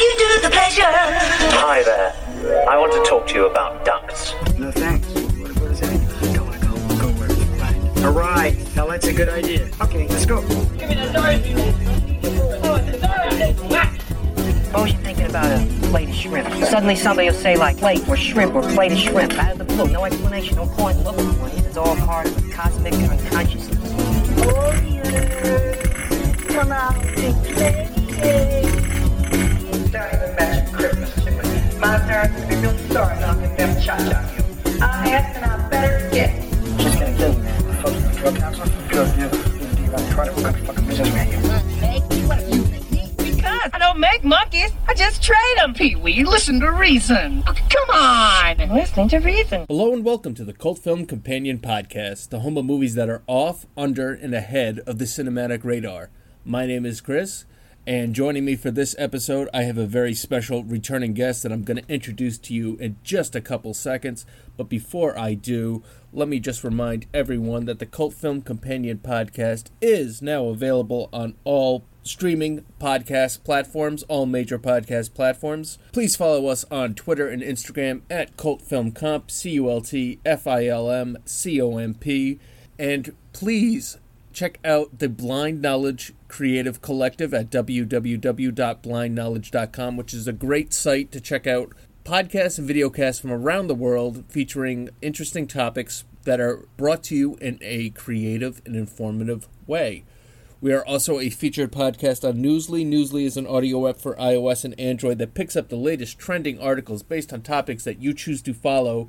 you do the pleasure. Hi there. I want to talk to you about ducks. No thanks. What, what is that? I don't want to go. Go where it's right. All right. Now that's a good idea. Okay, let's go. Give me the door. Suppose oh, you're thinking about a plate of shrimp. Suddenly somebody will say like plate or shrimp or plate of shrimp out of the blue. No explanation, no point looking for it. It's all part of the cosmic unconsciousness. Oh, yeah. Come out and play. Me. My parents would be real sorry knocking them cha-cha on you. I asked and I better get. She's gonna kill you, man. The folks from drug counselor. Good, yeah. Do you want to try to work on fucking businessman here? Because I don't make monkeys. I just trade them, Pee Wee. Listen to reason. Come on. Listening to reason. Hello and welcome to the Cult Film Companion Podcast, the home of movies that are off, under, and ahead of the cinematic radar. My name is Chris, and joining me for this episode, I have a very special returning guest that I'm going to introduce to you in just a couple seconds. But before I do, let me just remind everyone that the Cult Film Companion Podcast is now available on all streaming podcast platforms, all major podcast platforms. Please follow us on Twitter and Instagram at Cult Film Comp, C U L T F I L M C O M P. And please check out the Blind Knowledge Creative Collective at www.blindknowledge.com, which is a great site to check out podcasts and videocasts from around the world featuring interesting topics that are brought to you in a creative and informative way. We are also a featured podcast on Newsly. Newsly is an audio app for iOS and Android that picks up the latest trending articles based on topics that you choose to follow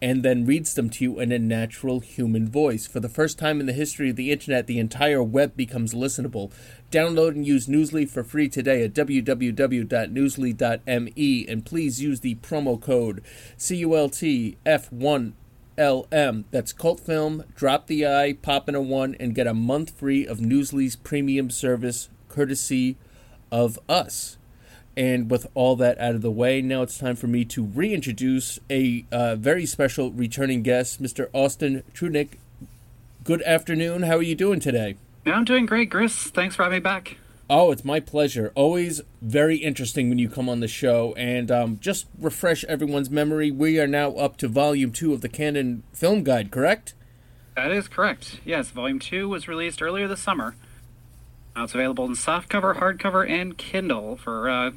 and then reads them to you in a natural human voice. For the first time in the history of the internet, the entire web becomes listenable. Download and use Newsly for free today at www.newsly.me and please use the promo code CULTF1 LM. That's cult film. Drop the I, pop in a one, and get a month free of Newsly's premium service, courtesy of us. And with all that out of the way, now it's time for me to reintroduce a uh, very special returning guest, Mr. Austin Trunick. Good afternoon. How are you doing today? I'm doing great, Chris. Thanks for having me back. Oh, it's my pleasure. Always very interesting when you come on the show. And um, just refresh everyone's memory, we are now up to volume two of the Cannon Film Guide, correct? That is correct. Yes, Volume 2 was released earlier this summer. Now it's available in softcover, hardcover, and Kindle for uh,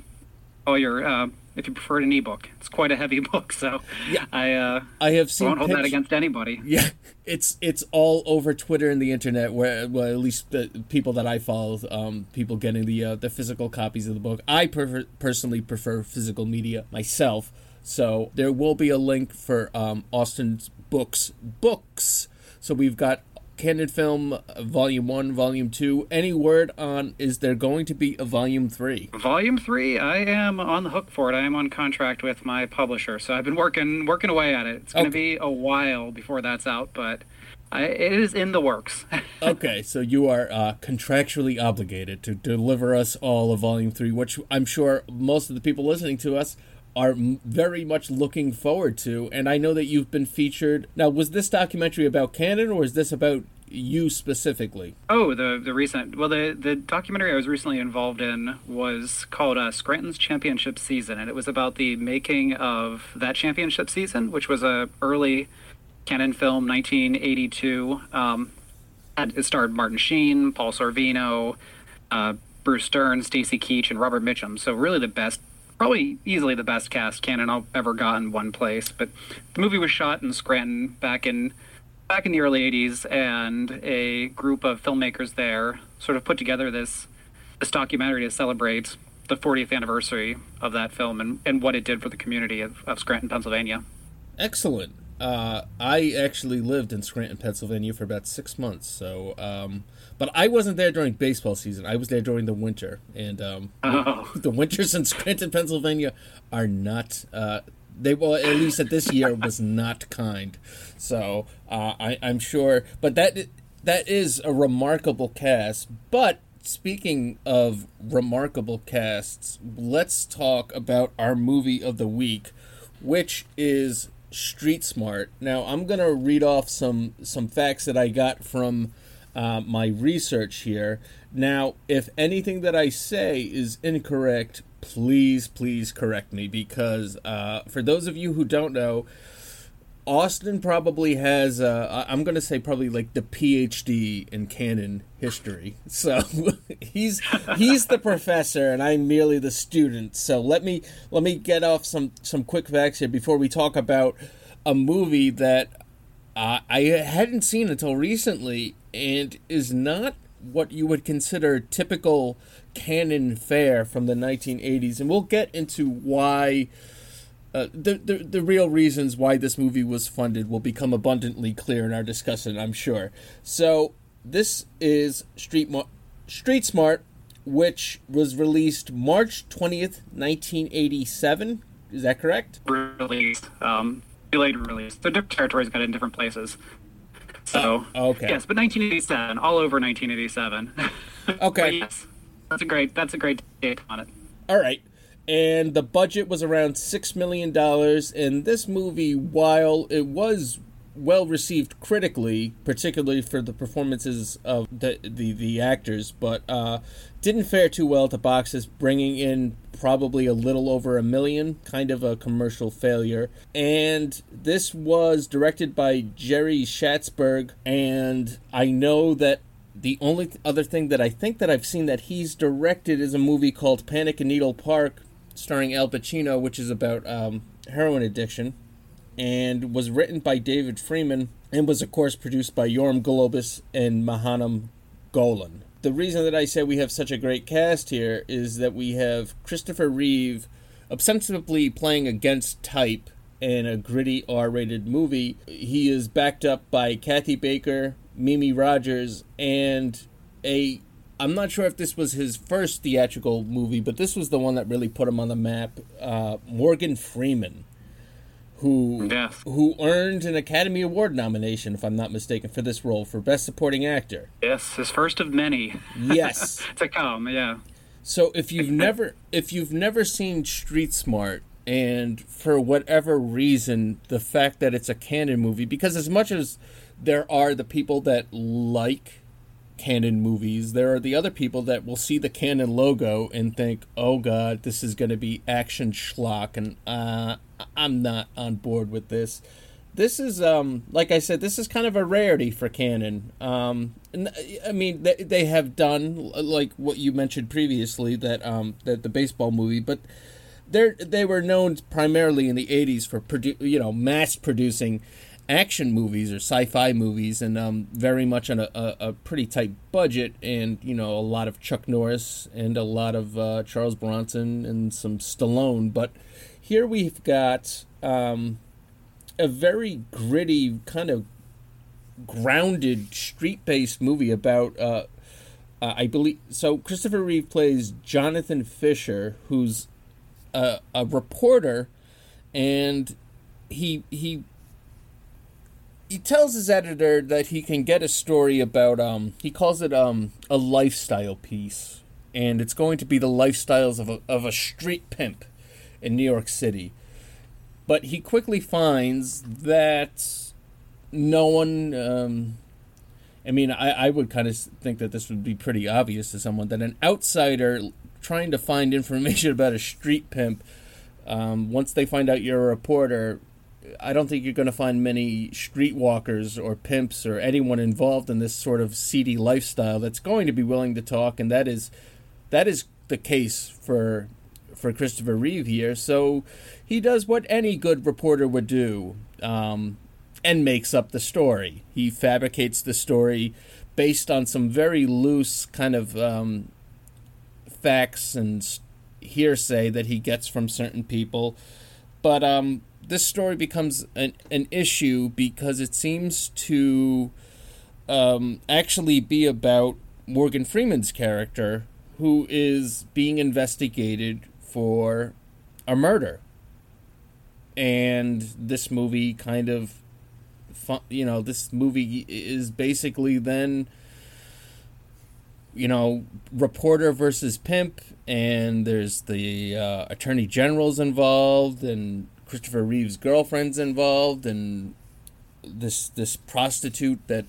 all your, uh, if you prefer an ebook. It's quite a heavy book, so Yeah. I uh, I have seen won't hold that against anybody. Yeah, it's it's all over Twitter and the internet. Where well, at least the people that I follow, um, people getting the uh, the physical copies of the book. I prefer, personally prefer physical media myself. So there will be a link for um, Austin's books. Books. So we've got Cannon Film Volume One, Volume Two. Any word on is there going to be a Volume Three? Volume 3, I am on the hook for it. I am on contract with my publisher, so I've been working working away at it. It's going to Okay. be a while before that's out, but I, it is in the works. Okay, so you are uh, contractually obligated to deliver us all a volume three, which I'm sure most of the people listening to us are very much looking forward to. And I know that you've been featured. Now, was this documentary about Cannon, or is this about you specifically? Oh, the the recent well the the documentary I was recently involved in was called uh, Scranton's Championship Season, and it was about the making of that championship season, which was a early Cannon film, 1982. Um, it starred Martin Sheen, Paul Sorvino, uh, Bruce Dern, Stacy Keach, and Robert Mitchum. So really the best, probably easily the best cast Cannon I've ever got in one place. But the movie was shot in Scranton back in back in the early 80s and a group of filmmakers there sort of put together this this documentary to celebrate the 40th anniversary of that film and, and what it did for the community of, of Scranton, Pennsylvania. Excellent. Uh, I actually lived in Scranton, Pennsylvania for about six months. So, um, but I wasn't there during baseball season. I was there during the winter, and um, Oh. the winters in Scranton, Pennsylvania, are not. Uh, they well, at least at this year was not kind. So uh, I, I'm sure, but that that is a remarkable cast. But speaking of remarkable casts, let's talk about our movie of the week, which is Street Smart. Now I'm gonna read off some some facts that I got from uh, my research here. Now, if anything that I say is incorrect, please, please correct me because uh, for those of you who don't know, Austin probably has, uh, I'm going to say probably like the PhD in Cannon history. So he's he's the professor and I'm merely the student. So let me let me get off some some quick facts here before we talk about a movie that uh, I hadn't seen until recently and is not what you would consider typical Cannon fare from the 1980s. And we'll get into why. Uh, the, the the real reasons why this movie was funded will become abundantly clear in our discussion, I'm sure. So this is Street Mo- Street Smart, which was released March twentieth, nineteen eighty seven. Is that correct? Released, um, delayed release. The different territories got in different places. So Oh, okay. yes, but 1987, all over 1987. Okay. Yes, that's a great that's a great take on it. All right. And the budget was around six million dollars. And this movie, while it was well received critically, particularly for the performances of the the, the actors, but uh, didn't fare too well at the boxes, bringing in probably a little over a million, kind of a commercial failure. And this was directed by Jerry Schatzberg, and I know that the only th- other thing that I think that I've seen that he's directed is a movie called Panic in Needle Park, starring Al Pacino, which is about um, heroin addiction, and was written by David Freeman and was of course produced by Yoram Globus and Menahem Golan. The reason that I say we have such a great cast here is that we have Christopher Reeve ostensibly playing against type in a gritty R-rated movie. He is backed up by Kathy Baker, Mimi Rogers, and a I'm not sure if this was his first theatrical movie, but this was the one that really put him on the map. Uh, Morgan Freeman, who Yes. who earned an Academy Award nomination, if I'm not mistaken, for this role for Best Supporting Actor. Yes, his first of many Yes. to come. Yeah. So if you've never if you've never seen Street Smart and for whatever reason the fact that it's a Cannon movie because as much as there are the people that like Cannon movies there are the other people that will see the Cannon logo and think oh god this is going to be action schlock and uh, i'm not on board with this. This is um like i said this is kind of a rarity for Cannon. Um i mean they, they have done like what you mentioned previously that um that the baseball movie but they they were known primarily in the 80s for produ- you know mass producing action movies or sci-fi movies and um, very much on a, a, a pretty tight budget and you know a lot of Chuck Norris and a lot of uh, Charles Bronson and some Stallone but here we've got um, a very gritty kind of grounded street-based movie about uh, uh, I believe so Christopher Reeve plays Jonathan Fisher who's a, a reporter and he he he tells his editor that he can get a story about um he calls it um a lifestyle piece and it's going to be the lifestyles of a of a street pimp in New York City. But he quickly finds that no one um I mean I I would kind of think that this would be pretty obvious to someone that an outsider trying to find information about a street pimp um, once they find out you're a reporter I don't think you're going to find many streetwalkers or pimps or anyone involved in this sort of seedy lifestyle that's going to be willing to talk, and that is that is the case for for Christopher Reeve here. So he does what any good reporter would do, um, and makes up the story. He fabricates the story based on some very loose kind of um, facts and hearsay that he gets from certain people, but um, this story becomes an, an issue because it seems to um, actually be about Morgan Freeman's character, who is being investigated for a murder. And this movie kind of, you know, this movie is basically then, you know, reporter versus pimp, and there's the uh, attorney general's involved, and Christopher Reeve's girlfriend's involved, and this this prostitute that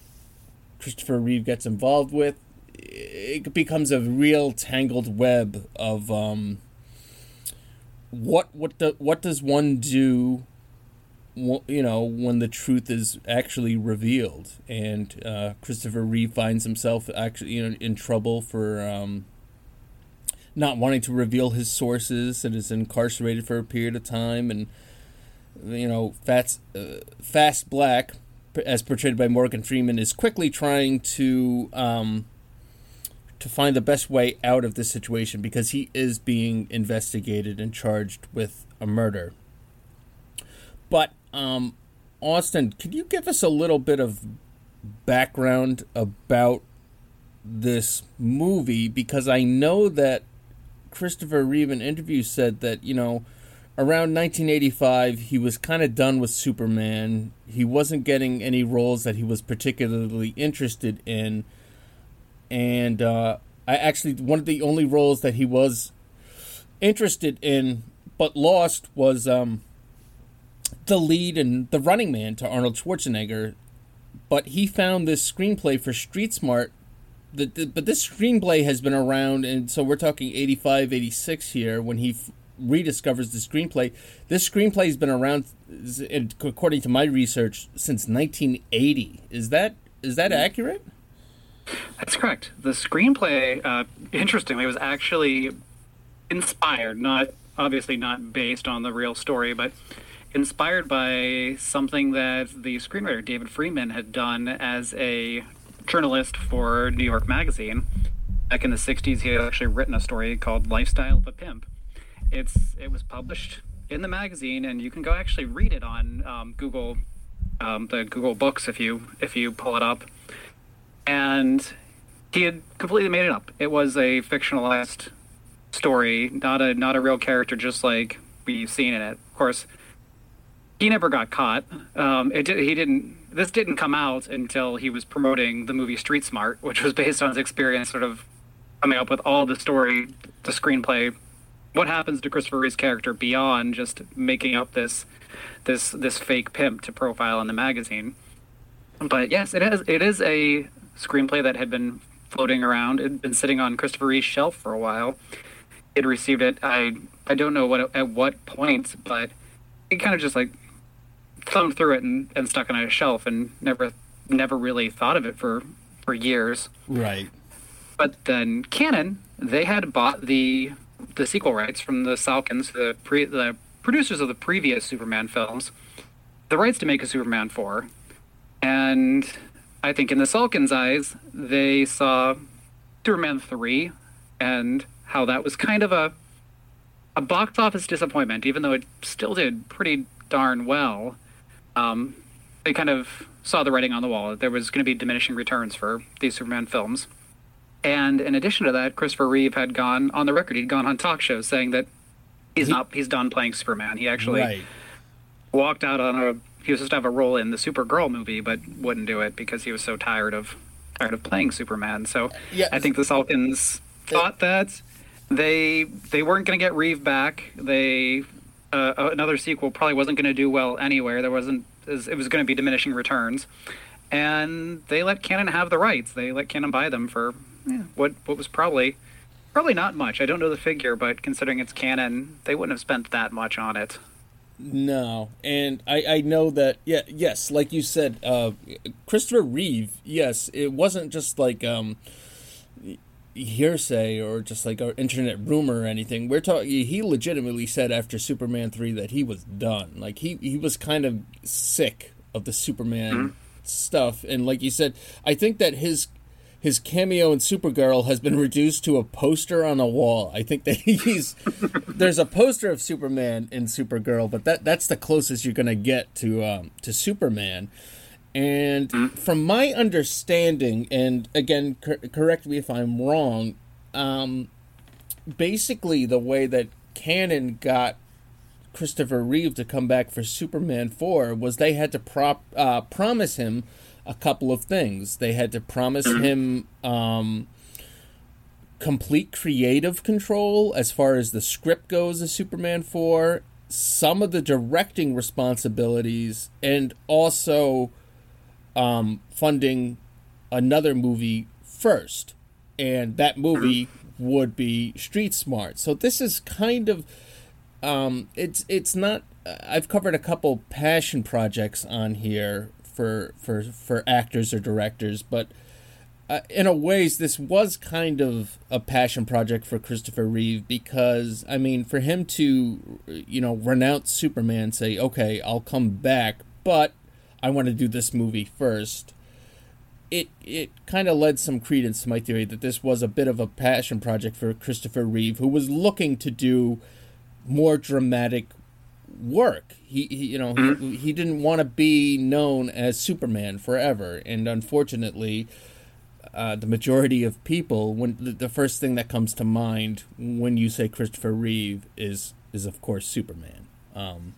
Christopher Reeve gets involved with, it becomes a real tangled web of um, what what the what does one do you know when the truth is actually revealed? And uh, Christopher Reeve finds himself actually you know, in trouble for um, not wanting to reveal his sources and is incarcerated for a period of time. And you know Fats, uh, Fast Black as portrayed by Morgan Freeman is quickly trying to um, to find the best way out of this situation because he is being investigated and charged with a murder. But um, Austin, could you give us a little bit of background about this movie? Because I know that Christopher Reeve in interviews said that you know around 1985 he was kind of done with Superman. He wasn't getting any roles that he was particularly interested in and uh, I actually one of the only roles that he was interested in but lost was um, the lead in The Running Man to Arnold Schwarzenegger. But he found this screenplay for Street Smart. The, the, but this screenplay has been around, and so we're talking 85, 86 here when he f- rediscovers the screenplay. This screenplay has been around, according to my research, since 1980. Is that is that accurate? That's correct. The screenplay, uh, interestingly, was actually inspired, not obviously not based on the real story, but inspired by something that the screenwriter David Freeman had done as a journalist for New York Magazine. Back in the '60s, he had actually written a story called "Lifestyle of a Pimp." It's it was published in the magazine, and you can go actually read it on um, Google, um, the Google Books if you if you pull it up and he had completely made it up. It was a fictionalized story, not a not a real character, just like we've seen in it. Of course, he never got caught. Um, it did, he didn't. This didn't come out until he was promoting the movie Street Smart, which was based on his experience, sort of coming up with all the story, the screenplay, what happens to Christopher Reeve's character beyond just making up this this this fake pimp to profile in the magazine. But yes, it is it is a screenplay that had been floating around. It had been sitting on Christopher Reeve's shelf for a while. It received it. I I don't know what at what point, but it kind of just like thumbed through it and, and stuck on a shelf and never never really thought of it for for years. Right. But then Cannon, they had bought the the sequel rights from the Salkinds, the pre, the producers of the previous Superman films, the rights to make a Superman four, and I think in the Salkind's eyes, they saw Superman 3 and how that was kind of a a box office disappointment, even though it still did pretty darn well. Um, they kind of saw the writing on the wall that there was going to be diminishing returns for these Superman films. And in addition to that, Christopher Reeve had gone on the record. He'd gone on talk shows saying that he's not he's done playing Superman. He actually Right. walked out on a he was supposed to have a role in the Supergirl movie, but wouldn't do it because he was so tired of tired of playing Superman. So Yeah. I think the Salkinds thought that they they weren't going to get Reeve back. They uh, another sequel probably wasn't going to do well anywhere. There wasn't it was going to be diminishing returns, and they let Cannon have the rights. They let Cannon buy them for yeah, what what was probably probably not much. I don't know the figure, but considering it's Cannon, they wouldn't have spent that much on it. No, and I, I know that yeah yes like you said uh, Christopher Reeve yes it wasn't just like um, hearsay or just like an internet rumor or anything. We're talking he legitimately said after Superman three that he was done. Like he he was kind of sick of the Superman stuff. And like you said I think that his his cameo in Supergirl has been reduced to a poster on a wall. I think that he's there's a poster of Superman in Supergirl, but that that's the closest you're gonna get to um, to Superman. And from my understanding, and again, cor- correct me if I'm wrong, um, basically the way that Cannon got Christopher Reeve to come back for Superman 4 was they had to prop, uh, promise him a couple of things. They had to promise him um, complete creative control as far as the script goes of Superman 4, some of the directing responsibilities, and also um, funding another movie first, and that movie would be Street Smart. So this is kind of um, it's it's not. I've covered a couple passion projects on here for for for actors or directors, but uh, in a ways, this was kind of a passion project for Christopher Reeve because I mean, for him to you know renounce Superman, say, okay, I'll come back, but I want to do this movie first. It it kind of led some credence to my theory that this was a bit of a passion project for Christopher Reeve, who was looking to do more dramatic work. He, he you know he, he didn't want to be known as Superman forever, and unfortunately, uh, the majority of people when the, the first thing that comes to mind when you say Christopher Reeve is is of course Superman. Um,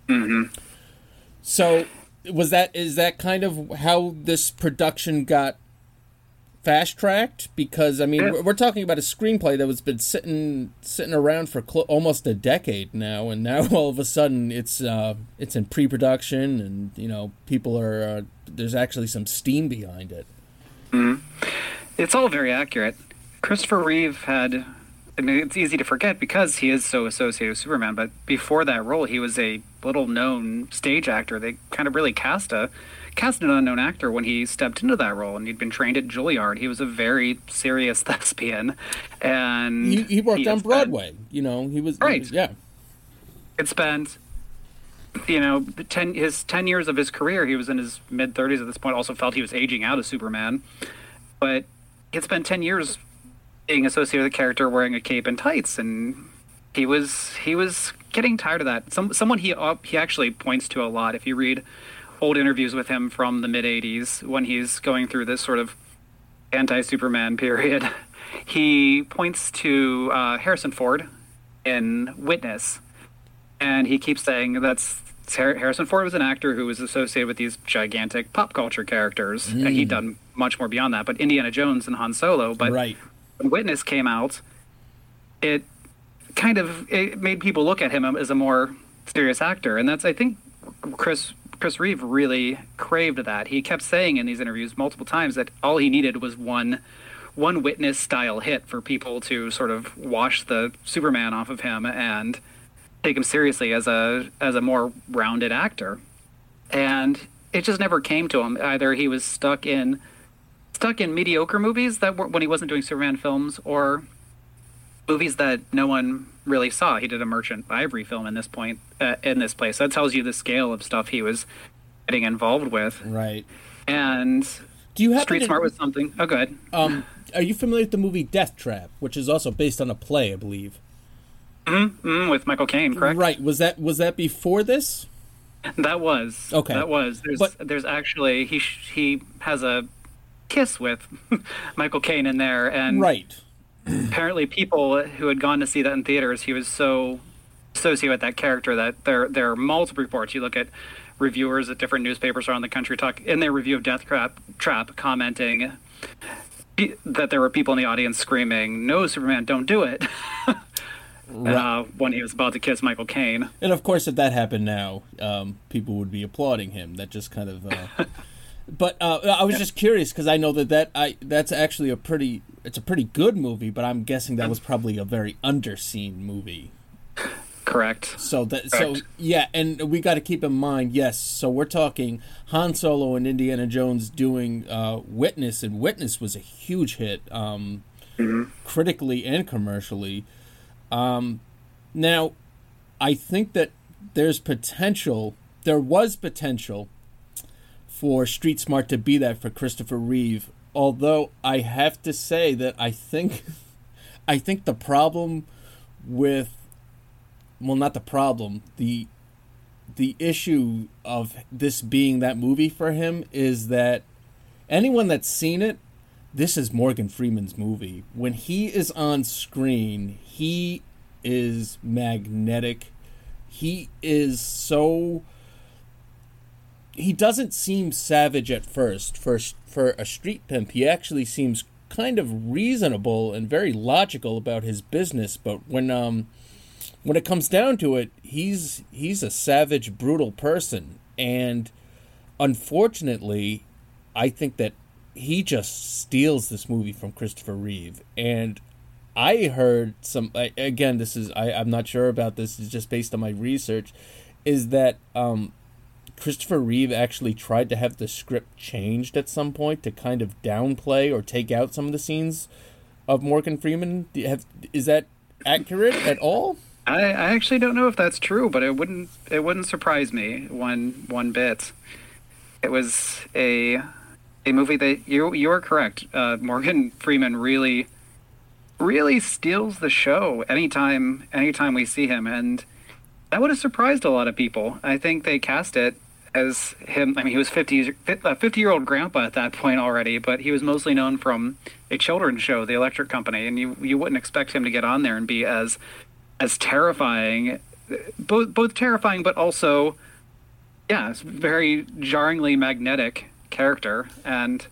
So was that is that kind of how this production got fast tracked? Because I mean, Yeah. we're, talking about a screenplay that was been sitting sitting around for clo- almost a decade now, and now all of a sudden it's uh, it's in pre production, and you know people are uh, there's actually some steam behind it. It's all very accurate. Christopher Reeve had, and it's easy to forget because he is so associated with Superman, but before that role, he was a little known stage actor. They kind of really cast a cast an unknown actor when he stepped into that role, and he'd been trained at Juilliard. He was a very serious thespian, and He, he worked had on spent- Broadway. You know, he was he Right. was- yeah. had spent you know ten his 10 years of his career he was in his mid 30s at this point also felt he was aging out as superman but he had spent 10 years being associated with a character wearing a cape and tights and he was he was getting tired of that Some, someone he he actually points to a lot if you read old interviews with him from the mid 80s when he's going through this sort of anti-superman period he points to uh, harrison ford in witness and he keeps saying that's Harrison Ford was an actor who was associated with these gigantic pop culture characters, and he'd done much more beyond that. But Indiana Jones and Han Solo, but right. when Witness came out, it kind of it made people look at him as a more serious actor, and that's I think Chris Chris Reeve really craved that. He kept saying in these interviews multiple times that all he needed was one one Witness style hit for people to sort of wash the Superman off of him and take him seriously as a as a more rounded actor. And it just never came to him. Either he was stuck in stuck in mediocre movies that were when he wasn't doing Superman films, or movies that no one really saw. He did a Merchant Ivory film in this point uh, in this place. That tells you the scale of stuff he was getting involved with. Right. And Do you have Street to- Smart was something. Oh, good. Um, are you familiar with the movie Deathtrap, which is also based on a play, I believe? Mm, with Michael Caine, correct? Right. Was that was that before this? That was Okay. That was. There's But- there's actually he he has a kiss with Michael Caine in there, and Right. Apparently people who had gone to see that in theaters, he was so associated with that character that there there are multiple reports. You look at reviewers at different newspapers around the country talk in their review of Deathtrap, Trap commenting that there were people in the audience screaming, "No, Superman, don't do it!" uh, when he was about to kiss Michael Caine. And of course, if that happened now, um, people would be applauding him. That just kind of. Uh, but uh, I was just curious because I know that that I that's actually a pretty it's a pretty good movie, but I'm guessing that was probably a very underseen movie. Correct. So that so yeah, and we got to keep in mind, yes. So we're talking Han Solo and Indiana Jones doing uh, Witness, and Witness was a huge hit, um, critically and commercially. Um, now, I think that there's potential. There was potential for Street Smart to be that for Christopher Reeve. Although I have to say that I think, I think the problem with well not the problem the the issue of this being that movie for him is that anyone that's seen it this is Morgan Freeman's movie when he is on screen he is magnetic he is so he doesn't seem savage at first for for a street pimp he actually seems kind of reasonable and very logical about his business but when um when it comes down to it, he's he's a savage, brutal person, and unfortunately, I think that he just steals this movie from Christopher Reeve, and I heard some. Again, this is I, I'm not sure about this. It's just based on my research. Is that um, Christopher Reeve actually tried to have the script changed at some point to kind of downplay or take out some of the scenes of Morgan Freeman? Have, is that accurate at all? I, I actually don't know if that's true, but it wouldn't it wouldn't surprise me one one bit. It was a a movie that you you are correct. Uh, Morgan Freeman really really steals the show anytime anytime we see him, and that would have surprised a lot of people. I think they cast it as him. I mean, he was 50 a 50 year old grandpa at that point already, but he was mostly known from a children's show, The Electric Company, and you you wouldn't expect him to get on there and be as as terrifying, both both terrifying, but also, yeah, it's very jarringly magnetic character, and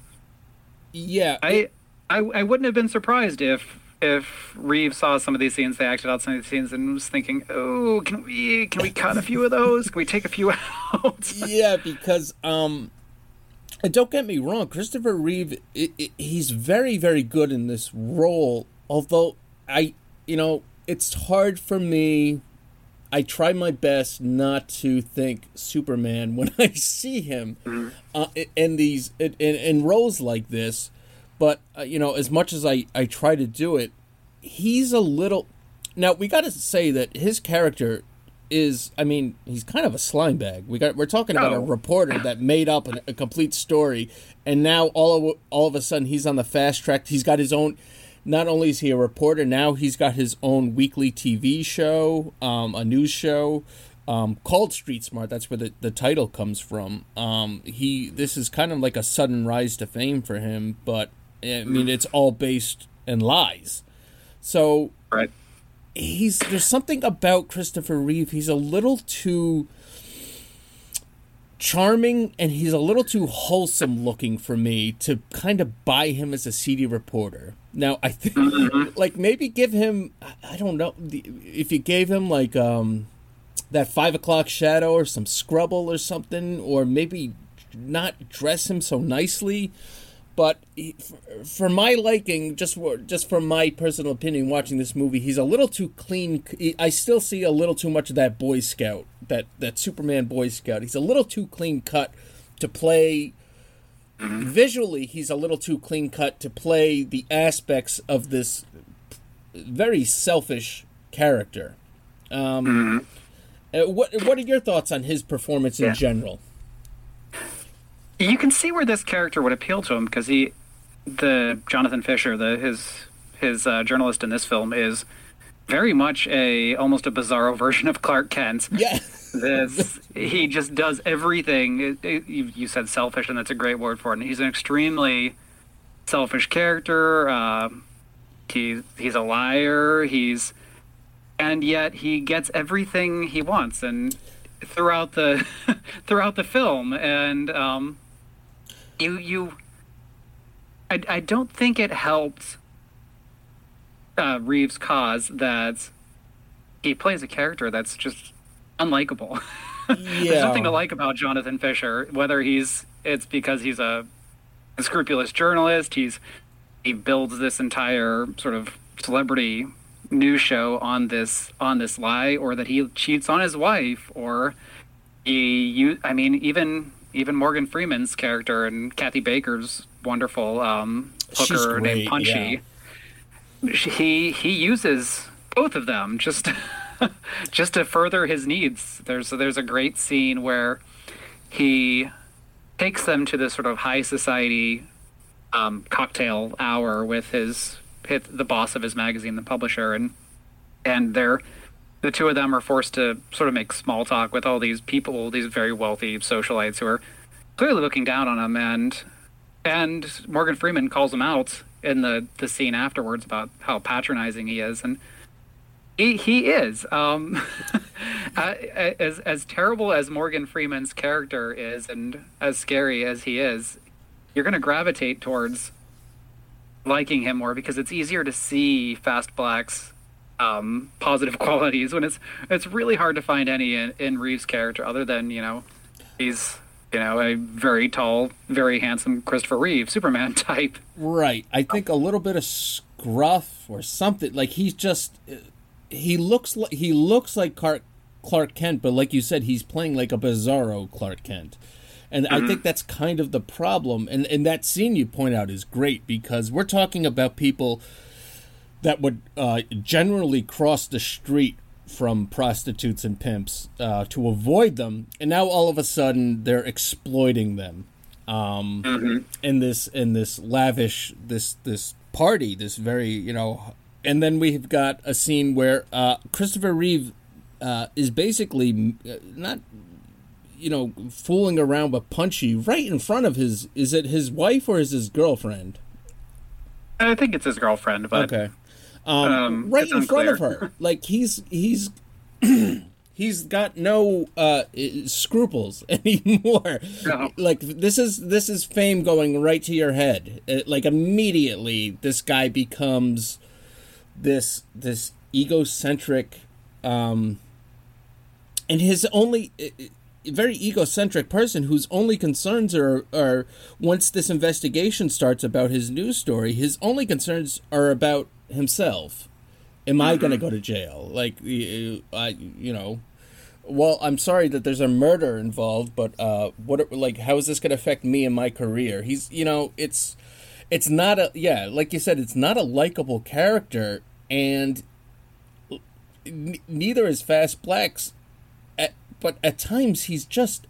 Yeah, I, I I wouldn't have been surprised if if Reeve saw some of these scenes, they acted out some of these scenes, and was thinking, oh, can we can we cut a few of those? Can we take a few out? yeah, because um, and don't get me wrong, Christopher Reeve, i i he's very, very good in this role. Although I, you know, it's hard for me. I try my best not to think Superman when I see him uh, in these in, in, in roles like this. But uh, you know, as much as I I try to do it, he's a little. Now we got to say that his character is I mean he's kind of a slime bag. We got we're talking about a Oh. reporter that made up a, a complete story, and now all of all of a sudden he's on the fast track. He's got his own. Not only is he a reporter, now he's got his own weekly TV show, um, a news show um, called Street Smart. That's where the, the title comes from. Um, he this is kind of like a sudden rise to fame for him, but I mean it's all based in lies. So right. he's there's something about Christopher Reeve. He's a little too charming and he's a little too wholesome looking for me to kind of buy him as a seedy reporter. Now I think like maybe give him I- I don't know if you gave him like um that five o'clock shadow or some scrubble or something or maybe not dress him so nicely but he, for, for my liking, just for, just from my personal opinion, watching this movie, he's a little too clean. I still see a little too much of that Boy Scout, that that Superman Boy Scout. He's a little too clean cut to play. Visually, he's a little too clean cut to play the aspects of this very selfish character. Um, uh, what what are your thoughts on his performance in Yeah. general? You can see where this character would appeal to him because he, the Jonathan Fisher, the his his uh, journalist in this film is very much a almost a bizarro version of Clark Kent. Yeah. This he just does everything. It, it, you, you said selfish, and that's a great word for it. And he's an extremely selfish character. Uh, he he's a liar. He's and yet he gets everything he wants and throughout the throughout the film and um, you you I, I don't think it helped uh, Reeves' cause that he plays a character that's just unlikable. There's nothing to like about Jonathan Fisher, whether he's it's because he's a, a scrupulous journalist, he's he builds this entire sort of celebrity news show on this on this lie or that he cheats on his wife or he you I mean even even Morgan Freeman's character and Kathy Baker's wonderful um hooker great, named Punchy he he uses both of them just just to further his needs. There's there's a great scene where he takes them to this sort of high society um, cocktail hour with his hit the boss of his magazine, the publisher, and and they're the two of them are forced to sort of make small talk with all these people, these very wealthy socialites who are clearly looking down on them. and and Morgan Freeman calls him out in the the scene afterwards about how patronizing he is, and he he is. Um, as as terrible as Morgan Freeman's character is, and as scary as he is, you're going to gravitate towards liking him more because it's easier to see Fast Black's um, positive qualities when it's it's really hard to find any in, in Reeves' character other than you know he's you know, a very tall, very handsome Christopher Reeve Superman type. Right. I think a little bit of scruff or something. Like he's just he looks like he looks like Clark Clark Kent, but like you said, he's playing like a bizarro Clark Kent. And I think that's kind of the problem. And and that scene you point out is great because we're talking about people that would uh, generally cross the street from prostitutes and pimps uh, to avoid them, and now all of a sudden they're exploiting them um, in this in this lavish this this party, this very you know, and then we've got a scene where uh, Christopher Reeve uh, is basically uh, not you know fooling around but punchy right in front of his is it his wife or is his girlfriend? I think it's his girlfriend, but Okay. Um, Um, right in front of her. Like he's he's he's got no uh, scruples anymore. No. Like this is this is fame going right to your head. Uh, like immediately, this guy becomes this this egocentric, um, and his only. very egocentric person whose only concerns are are once this investigation starts about his news story his only concerns are about himself. Am i going to go to jail? Like i you know. Well i'm sorry that there's a murder involved but uh what like how is this going to affect me and my career? He's you know it's it's not a yeah like you said it's not a likable character and n- neither is fast blacks at, but at times he's just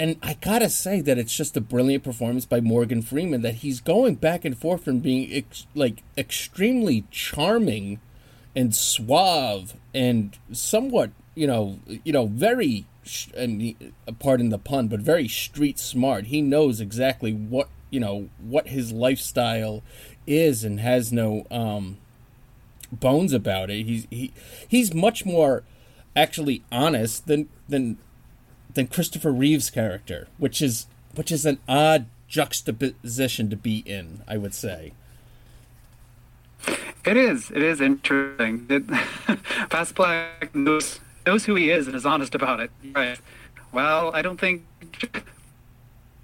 and I gotta say that it's just a brilliant performance by Morgan Freeman that he's going back and forth from being ex- like extremely charming and suave and somewhat you know you know very I mean, pardon the pun but very street smart. He knows exactly what you know what his lifestyle is and has no um bones about it. He's he he's much more actually honest than than than Christopher Reeve's character, which is which is an odd juxtaposition to be in, I would say. it is it is interesting. It, Fast Black knows knows who he is and is honest about it. Right. Well, I don't think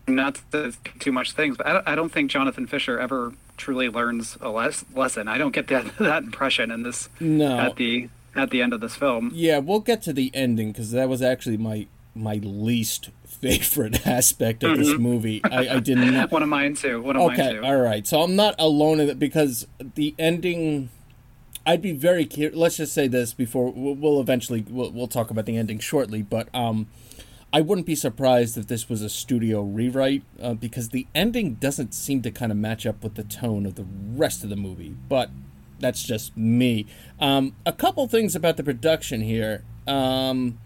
not to too much things, but I don't, I don't think Jonathan Fisher ever truly learns a les- lesson. I don't get that that impression in this No. at the at the end of this film. Yeah, we'll get to the ending because that was actually my my least favorite aspect of this movie. I, I did not. One of mine too. One of mine Okay, too. all right. So I'm not alone in it because the ending. I'd be very curious. Let's just say this before we'll, we'll eventually we'll, we'll talk about the ending shortly, but um, I wouldn't be surprised if this was a studio rewrite uh, because the ending doesn't seem to kind of match up with the tone of the rest of the movie. But that's just me. Um, a couple things about the production here. Um,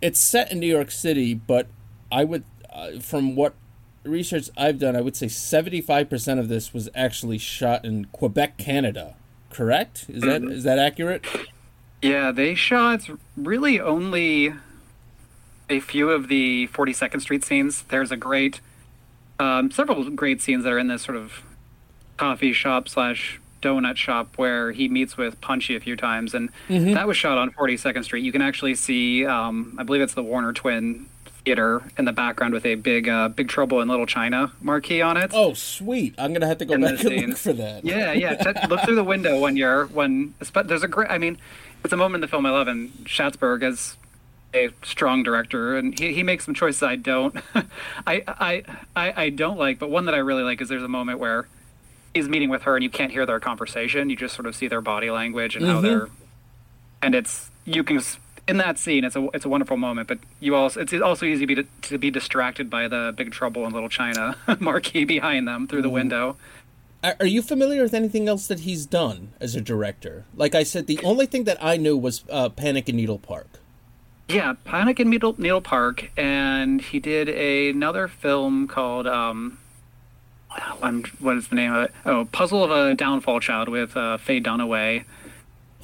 it's set in New York City, but I would, uh, from what research I've done, I would say 75% of this was actually shot in Quebec, Canada. Correct? Is that is that accurate? Yeah, they shot really only a few of the 42nd Street scenes. There's a great, um, several great scenes that are in this sort of coffee shop slash donut shop where he meets with Punchy a few times, and that was shot on 42nd Street. You can actually see, um, I believe it's the Warner Twin Theater in the background with a big, uh, Big Trouble in Little China marquee on it. Oh, sweet! I'm gonna have to go in back and look for that. Yeah, yeah. Look through the window when you're when. There's a great. I mean, it's a moment in the film I love, and Schatzberg is a strong director, and he, he makes some choices I don't. I, I I I don't like, but one that I really like is there's a moment where he's meeting with her, and you can't hear their conversation. You just sort of see their body language and how they're. And it's you can in that scene. It's a it's a wonderful moment, but you also it's also easy to be, to be distracted by the Big Trouble in Little China marquee behind them through the window. Are you familiar with anything else that he's done as a director? Like I said, the only thing that I knew was uh, Panic in Needle Park. Yeah, Panic in Needle, Needle Park, and he did another film called um, I'm, what is the name of it? Oh, Puzzle of a Downfall Child with uh, Faye Dunaway.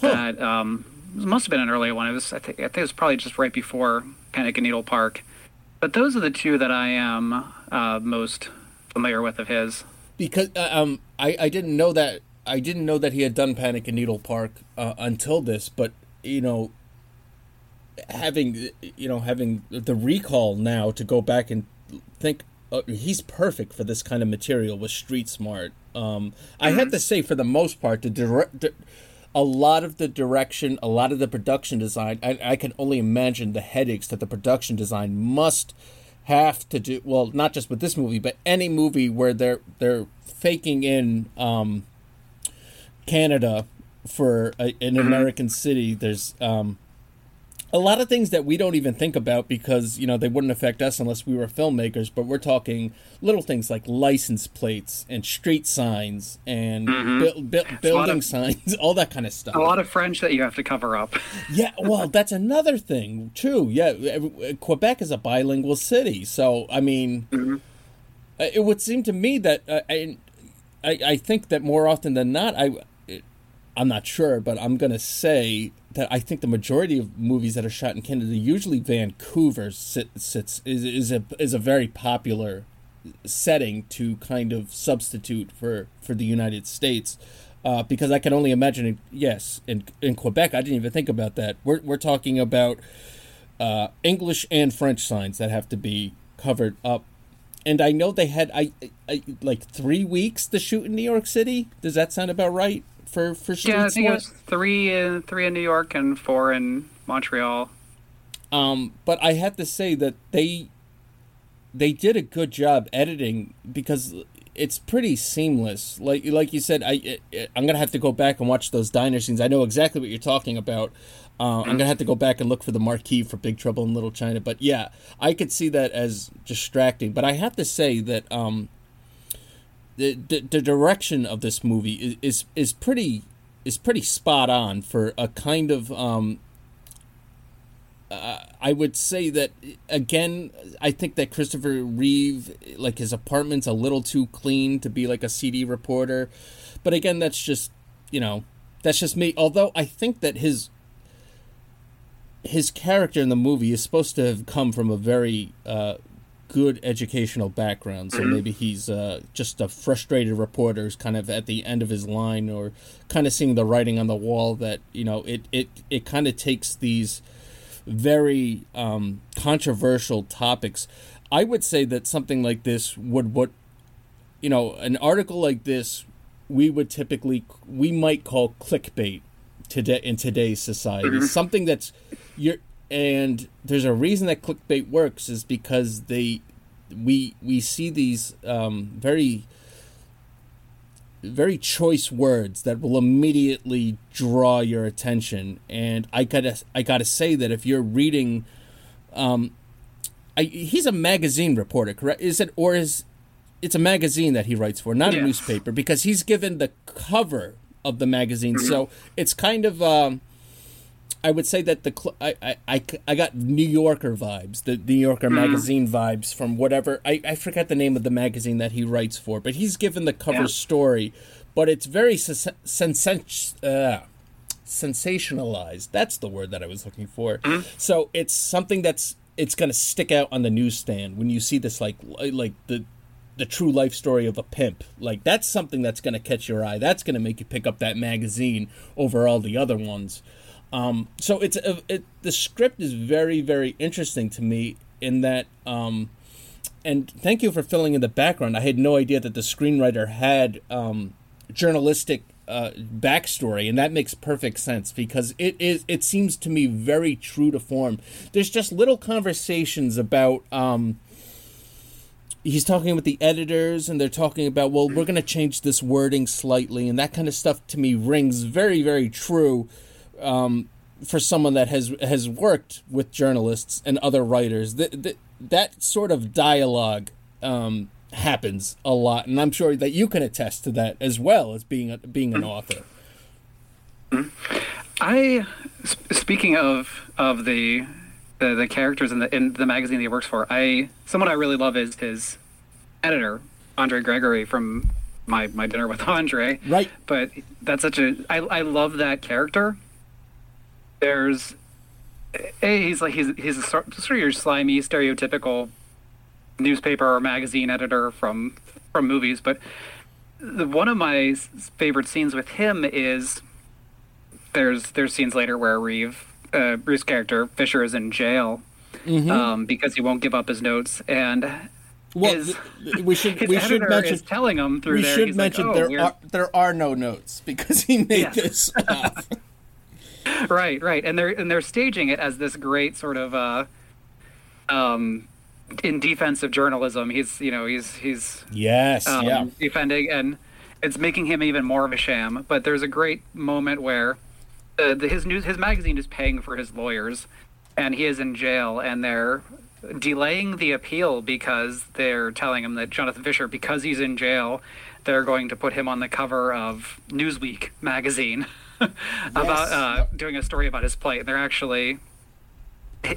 That um, must have been an earlier one. It was I think I think it was probably just right before Panic in Needle Park. But those are the two that I am uh, most familiar with of his. because uh, um I, I didn't know that I didn't know that he had done Panic in Needle Park uh, until this, but you know having you know having the recall now to go back and think uh, he's perfect for this kind of material with Street Smart. Um, I have to say, for the most part, the direct. The, a lot of the direction, a lot of the production design, I, I can only imagine the headaches that the production design must have to do. Well, not just with this movie, but any movie where they're they're faking in um, Canada for a, an American city. There's um, a lot of things that we don't even think about because you know they wouldn't affect us unless we were filmmakers. But we're talking little things like license plates and street signs and bu- bu- building of- signs, all that kind of stuff. A lot of French that you have to cover up. Yeah, well, that's another thing too. Yeah, Quebec is a bilingual city, so I mean, uh, it would seem to me that uh, I, I, I think that more often than not, I, I'm not sure, but I'm gonna say that I think the majority of movies that are shot in Canada, usually Vancouver sit, sits is is a is a very popular setting to kind of substitute for for the United States. Uh, because I can only imagine, yes, in in Quebec, I didn't even think about that. We're we're talking about uh, English and French signs that have to be covered up, and I know they had I, I like three weeks to shoot in New York City. Does that sound about right for for Street Yeah, I think it was three in three in New York and four in Montreal. Um, but I have to say that they they did a good job editing because it's pretty seamless. Like like you said, I I'm gonna have to go back and watch those diner scenes. I know exactly what you're talking about. Uh, I'm gonna have to go back and look for the marquee for Big Trouble in Little China. But yeah, I could see that as distracting. But I have to say that um, the, the the direction of this movie is is, is pretty is pretty spot on for a kind of um, I would say that again. I think that Christopher Reeve, like his apartment's a little too clean to be like a seedy reporter, but again, that's just you know, that's just me. Although I think that his his character in the movie is supposed to have come from a very uh, good educational background, so maybe he's uh, just a frustrated reporter, who's kind of at the end of his line, or kind of seeing the writing on the wall that you know it it it kind of takes these very um, controversial topics. I would say that something like this would what you know an article like this we would typically we might call clickbait today in today's society. Something that's you're and there's a reason that clickbait works is because they we we see these um, very very choice words that will immediately draw your attention. And i gotta i gotta say that if you're reading um I, he's a magazine reporter correct? Is it or is it's a magazine that he writes for not a newspaper because he's given the cover of the magazine. So it's kind of um I would say that the cl- I, I, I, I got New Yorker vibes, the New Yorker magazine vibes from whatever I, I forget the name of the magazine that he writes for, but he's given the cover Yeah. story, but it's very sens- sens- uh, sensationalized. That's the word that I was looking for. So it's something that's it's going to stick out on the newsstand when you see this like like the the true life story of a pimp. Like that's something that's going to catch your eye. That's going to make you pick up that magazine over all the other ones. Um, so it's a, it, the script is very very interesting to me in that. Um, and thank you for filling in the background. I had no idea that the screenwriter had um, journalistic uh, backstory, and that makes perfect sense because it is. It seems to me very true to form. There's just little conversations about. Um, he's talking with the editors and they're talking about well we're going to change this wording slightly and that kind of stuff to me rings very very true um, for someone that has has worked with journalists and other writers that that, that sort of dialogue um, happens a lot and i'm sure that you can attest to that as well as being a, being an author I, speaking of of the, the the characters in the in the magazine that he works for, I someone I really love is his editor Andre Gregory from my my dinner with Andre. Right. But that's such a I I love that character. There's, a he's like he's he's a sort, of your slimy stereotypical newspaper or magazine editor from from movies, but the, one of my favorite scenes with him is there's there's scenes later where Reeve uh, Bruce character Fisher is in jail um, because he won't give up his notes, and Well, his, we should we should mention telling him through we there. should mention like, oh, there we're- are there are no notes because he made Yeah. this up. right, right, and they're and they're staging it as this great sort of uh, um, in defensive journalism. He's you know he's he's yes, um, yeah. defending, and it's making him even more of a sham. But there's a great moment where uh, the, his news, his magazine is paying for his lawyers, and he is in jail, and they're delaying the appeal because they're telling him that Jonathan Fisher, because he's in jail, they're going to put him on the cover of Newsweek magazine about uh, doing a story about his plight. They're actually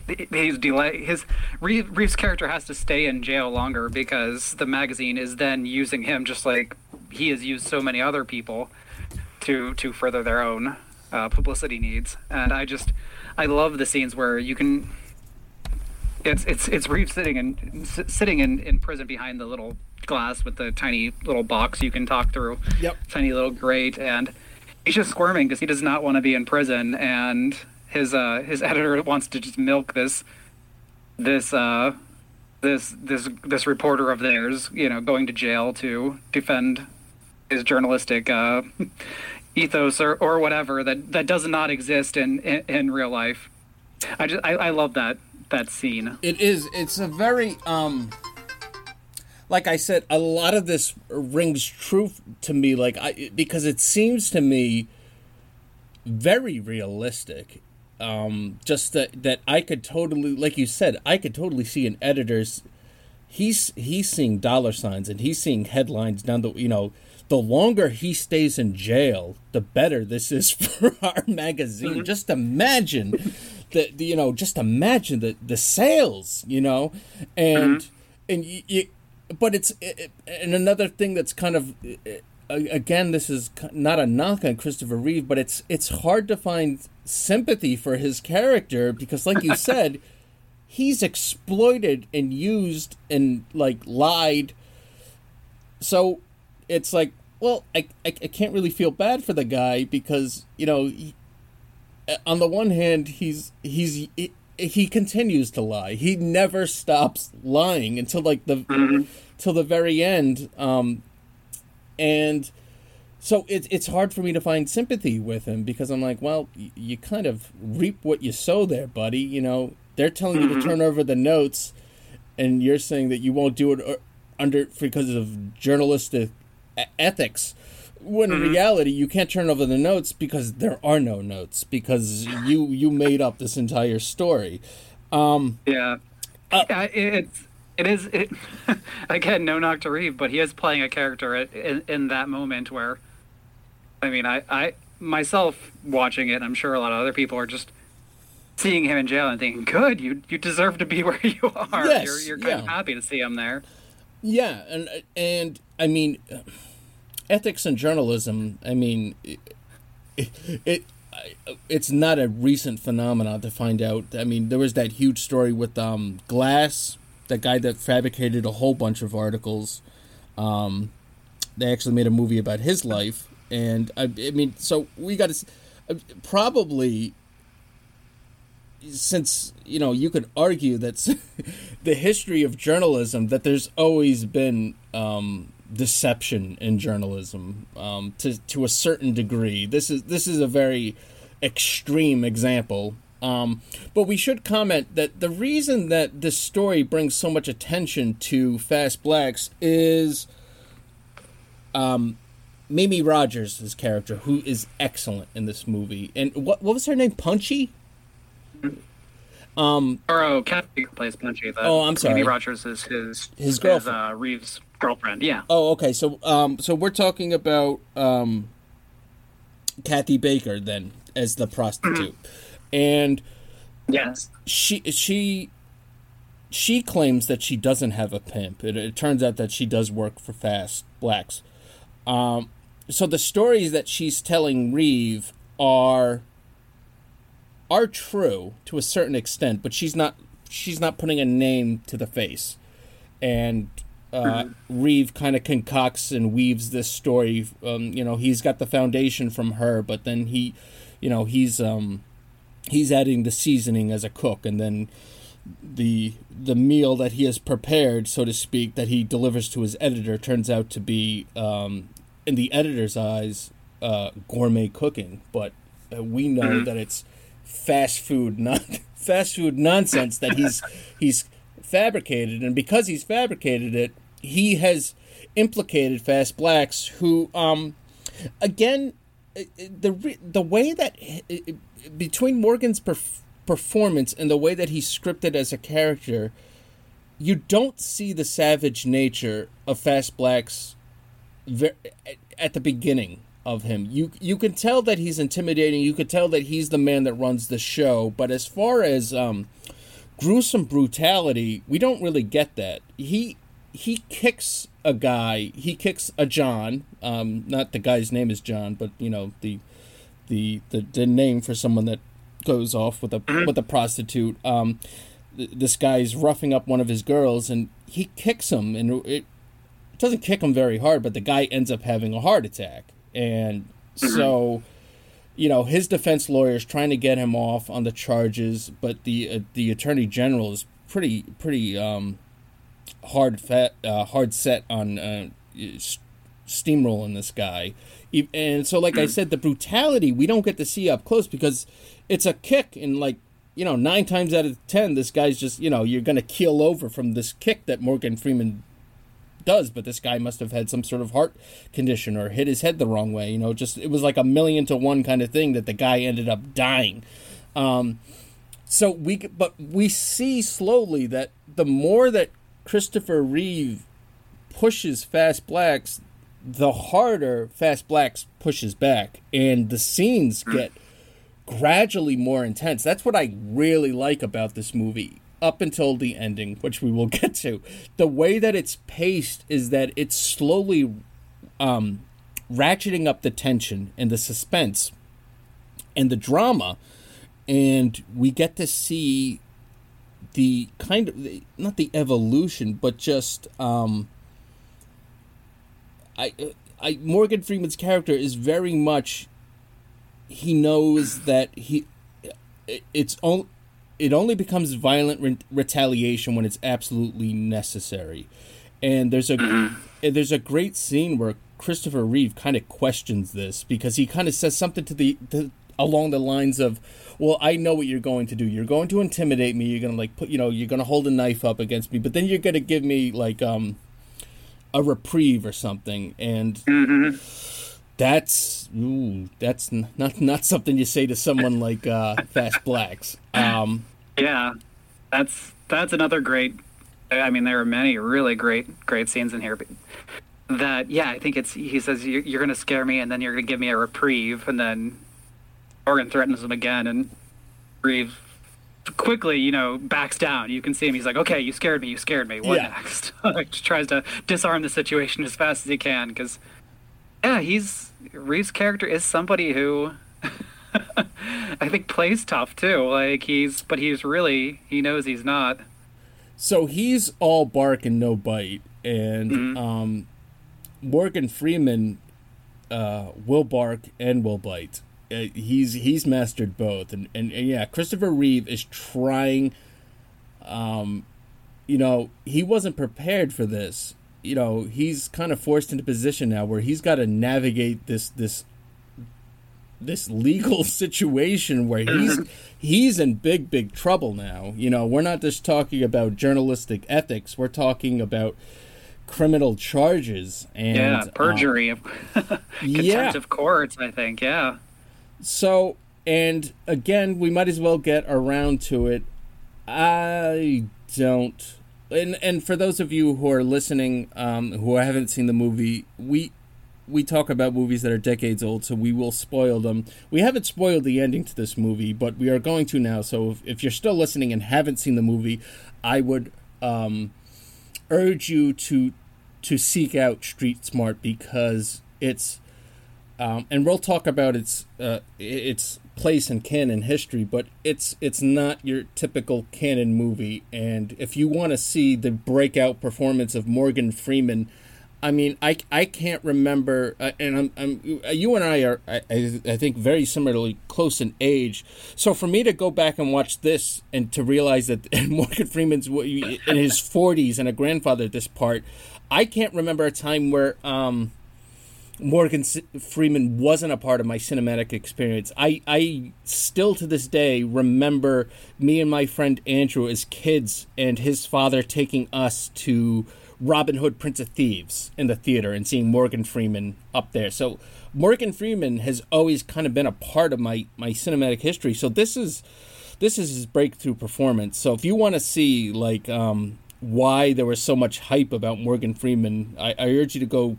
he's delay his Reeves' character has to stay in jail longer because the magazine is then using him just like he has used so many other people to to further their own uh, publicity needs. And I just I love the scenes where you can. It's it's it's Reeves sitting in sitting in, in prison behind the little glass with the tiny little box you can talk through. Yep. Tiny little grate, and he's just squirming because he does not want to be in prison, and his uh his editor wants to just milk this this uh this this this reporter of theirs, you know, going to jail to defend his journalistic uh, ethos or, or whatever that, that does not exist in, in, in real life. I just I, I love that that scene. It is. It's a very um like I said, a lot of this rings true to me like I because it seems to me very realistic. Um just that that I could totally like you said, I could totally see an editor's he's he's seeing dollar signs and he's seeing headlines down the you know the longer he stays in jail the better this is for our magazine. Just imagine the, the you know just imagine the the sales you know? And and you, you but it's it, and another thing that's kind of again this is not a knock on Christopher Reeve but it's it's hard to find sympathy for his character because like you said he's exploited and used and like lied. So it's like well I, I, I can't really feel bad for the guy because you know he, on the one hand he's he's he, he continues to lie he never stops lying until like the till the very end um and so it's it's hard for me to find sympathy with him because I'm like, well, y- you kind of reap what you sow there, buddy. You know, they're telling you to turn over the notes, and you're saying that you won't do it uh, under because of journalistic ethics. When in reality, you can't turn over the notes because there are no notes because you you made up this entire story. um Yeah, Uh, it, it's it is it again no knock to Reeve, but he is playing a character in, in that moment where, I mean, I I myself watching it, I'm sure a lot of other people are just seeing him in jail and thinking, good, you you deserve to be where you are. Yes, you're you're kind of happy to see him there. Yeah, and and I mean, ethics and journalism. I mean, it, it it's not a recent phenomenon to find out. I mean, there was that huge story with um, Glass, that guy that fabricated a whole bunch of articles. Um, they actually made a movie about his life, and I, I mean, so we got to probably since you know you could argue that the history of journalism that there's always been um, deception in journalism um, to to a certain degree. This is this is a very extreme example. Um, but we should comment that the reason that this story brings so much attention to Fast Blacks is um, Mimi Rogers' character, who is excellent in this movie. And what what was her name? Punchy. Or oh, Kathy plays Punchy. Oh, I'm sorry. Mimi Rogers is his His girlfriend. uh, Reeves' girlfriend. Yeah. Oh, okay. So, um, so we're talking about um, Kathy Baker then as the prostitute, and Yes. she she she claims that she doesn't have a pimp. It, it turns out that she does work for Fast Blacks. Um, so the stories that she's telling Reeve are are true to a certain extent, but she's not she's not putting a name to the face. And uh, Reeve kind of concocts and weaves this story. Um, you know, he's got the foundation from her, but then he, you know, he's um, he's adding the seasoning as a cook, and then the the meal that he has prepared, so to speak, that he delivers to his editor turns out to be, um, in the editor's eyes, uh, gourmet cooking. But uh, we know that it's fast food, not fast food nonsense that he's he's fabricated, and because he's fabricated it, he has implicated Fast Blacks, who, um, again, the the way that between Morgan's perf- performance and the way that he's scripted as a character, you don't see the savage nature of Fast Black's ver- at the beginning of him. You you can tell that he's intimidating. You could tell that he's the man that runs the show. But as far as um, gruesome brutality, we don't really get that. He he kicks a guy. He kicks a John. Um, not the guy's name is John, but you know the the the, the name for someone that goes off with a with a prostitute. Um, th- this guy's roughing up one of his girls, and he kicks him, and it doesn't kick him very hard, but the guy ends up having a heart attack, and so. You know his defense lawyer is trying to get him off on the charges, but the uh, the attorney general is pretty pretty um, hard fat, uh, hard set on uh, steamrolling this guy. And so, like I said, the brutality we don't get to see up close because it's a kick, and like you know, nine times out of ten, this guy's just you know you're gonna keel over from this kick that Morgan Freeman does. But this guy must have had some sort of heart condition or hit his head the wrong way. You know, just it was like a million to one kind of thing that the guy ended up dying. Um, so we but we see slowly that the more that Christopher Reeve pushes Fast Blacks, the harder Fast Blacks pushes back, and the scenes get gradually more intense. That's what I really like about this movie. Up until the ending, which we will get to, the way that it's paced is that it's slowly um, ratcheting up the tension and the suspense and the drama, and we get to see the kind of not the evolution, but just um, I, I Morgan Freeman's character is very much he knows that he it's only it only becomes violent re- retaliation when it's absolutely necessary. And there's a and there's a great scene where Christopher Reeve kind of questions this because he kind of says something to the to, along the lines of, "Well, I know what you're going to do. You're going to intimidate me. You're going to like put, you know, you're going to hold a knife up against me, but then you're going to give me like um a reprieve or something." And that's ooh, that's n- not not something you say to someone like uh, Fast Blacks. Um, Yeah, that's that's another great. I mean, there are many really great great scenes in here. But that yeah, I think it's he says you're, you're going to scare me, and then you're going to give me a reprieve, and then Morgan threatens him again, and Reeve quickly, you know, backs down. You can see him. He's like, "Okay, you scared me. You scared me. What Yeah. next?" just tries to disarm the situation as fast as he can because yeah, he's Reeve's character is somebody who I think plays tough too. Like he's, but he's really he knows he's not. so he's all bark and no bite, and um, Morgan Freeman uh, will bark and will bite. Uh, he's he's mastered both, and, and and yeah, Christopher Reeve is trying. Um, you know, he wasn't prepared for this. You know, he's kind of forced into position now where he's got to navigate this this this legal situation where he's he's in big big trouble now. You know, we're not just talking about journalistic ethics; we're talking about criminal charges and yeah, perjury, contempt yeah. of courts. I think. Yeah. So, and again, we might as well get around to it. I don't. And and for those of you who are listening, um, who haven't seen the movie, we we talk about movies that are decades old, so we will spoil them. We haven't spoiled the ending to this movie, but we are going to now. So if, if you're still listening and haven't seen the movie, I would um, urge you to to seek out Street Smart because it's um, and we'll talk about its uh, its place in Cannon history, but it's it's not your typical Cannon movie. And if you want to see the breakout performance of Morgan Freeman, I mean, I, I can't remember, uh, and I'm, I'm you and I are I, I think very similarly close in age. So for me to go back and watch this and to realize that Morgan Freeman's in his 40s and a grandfather at this part, I can't remember a time where um, Morgan Freeman wasn't a part of my cinematic experience. I I still to this day remember me and my friend Andrew as kids and his father taking us to Robin Hood Prince of Thieves in the theater and seeing Morgan Freeman up there. So Morgan Freeman has always kind of been a part of my my cinematic history. So this is this is his breakthrough performance. So if you want to see like um, why there was so much hype about Morgan Freeman, I, I urge you to go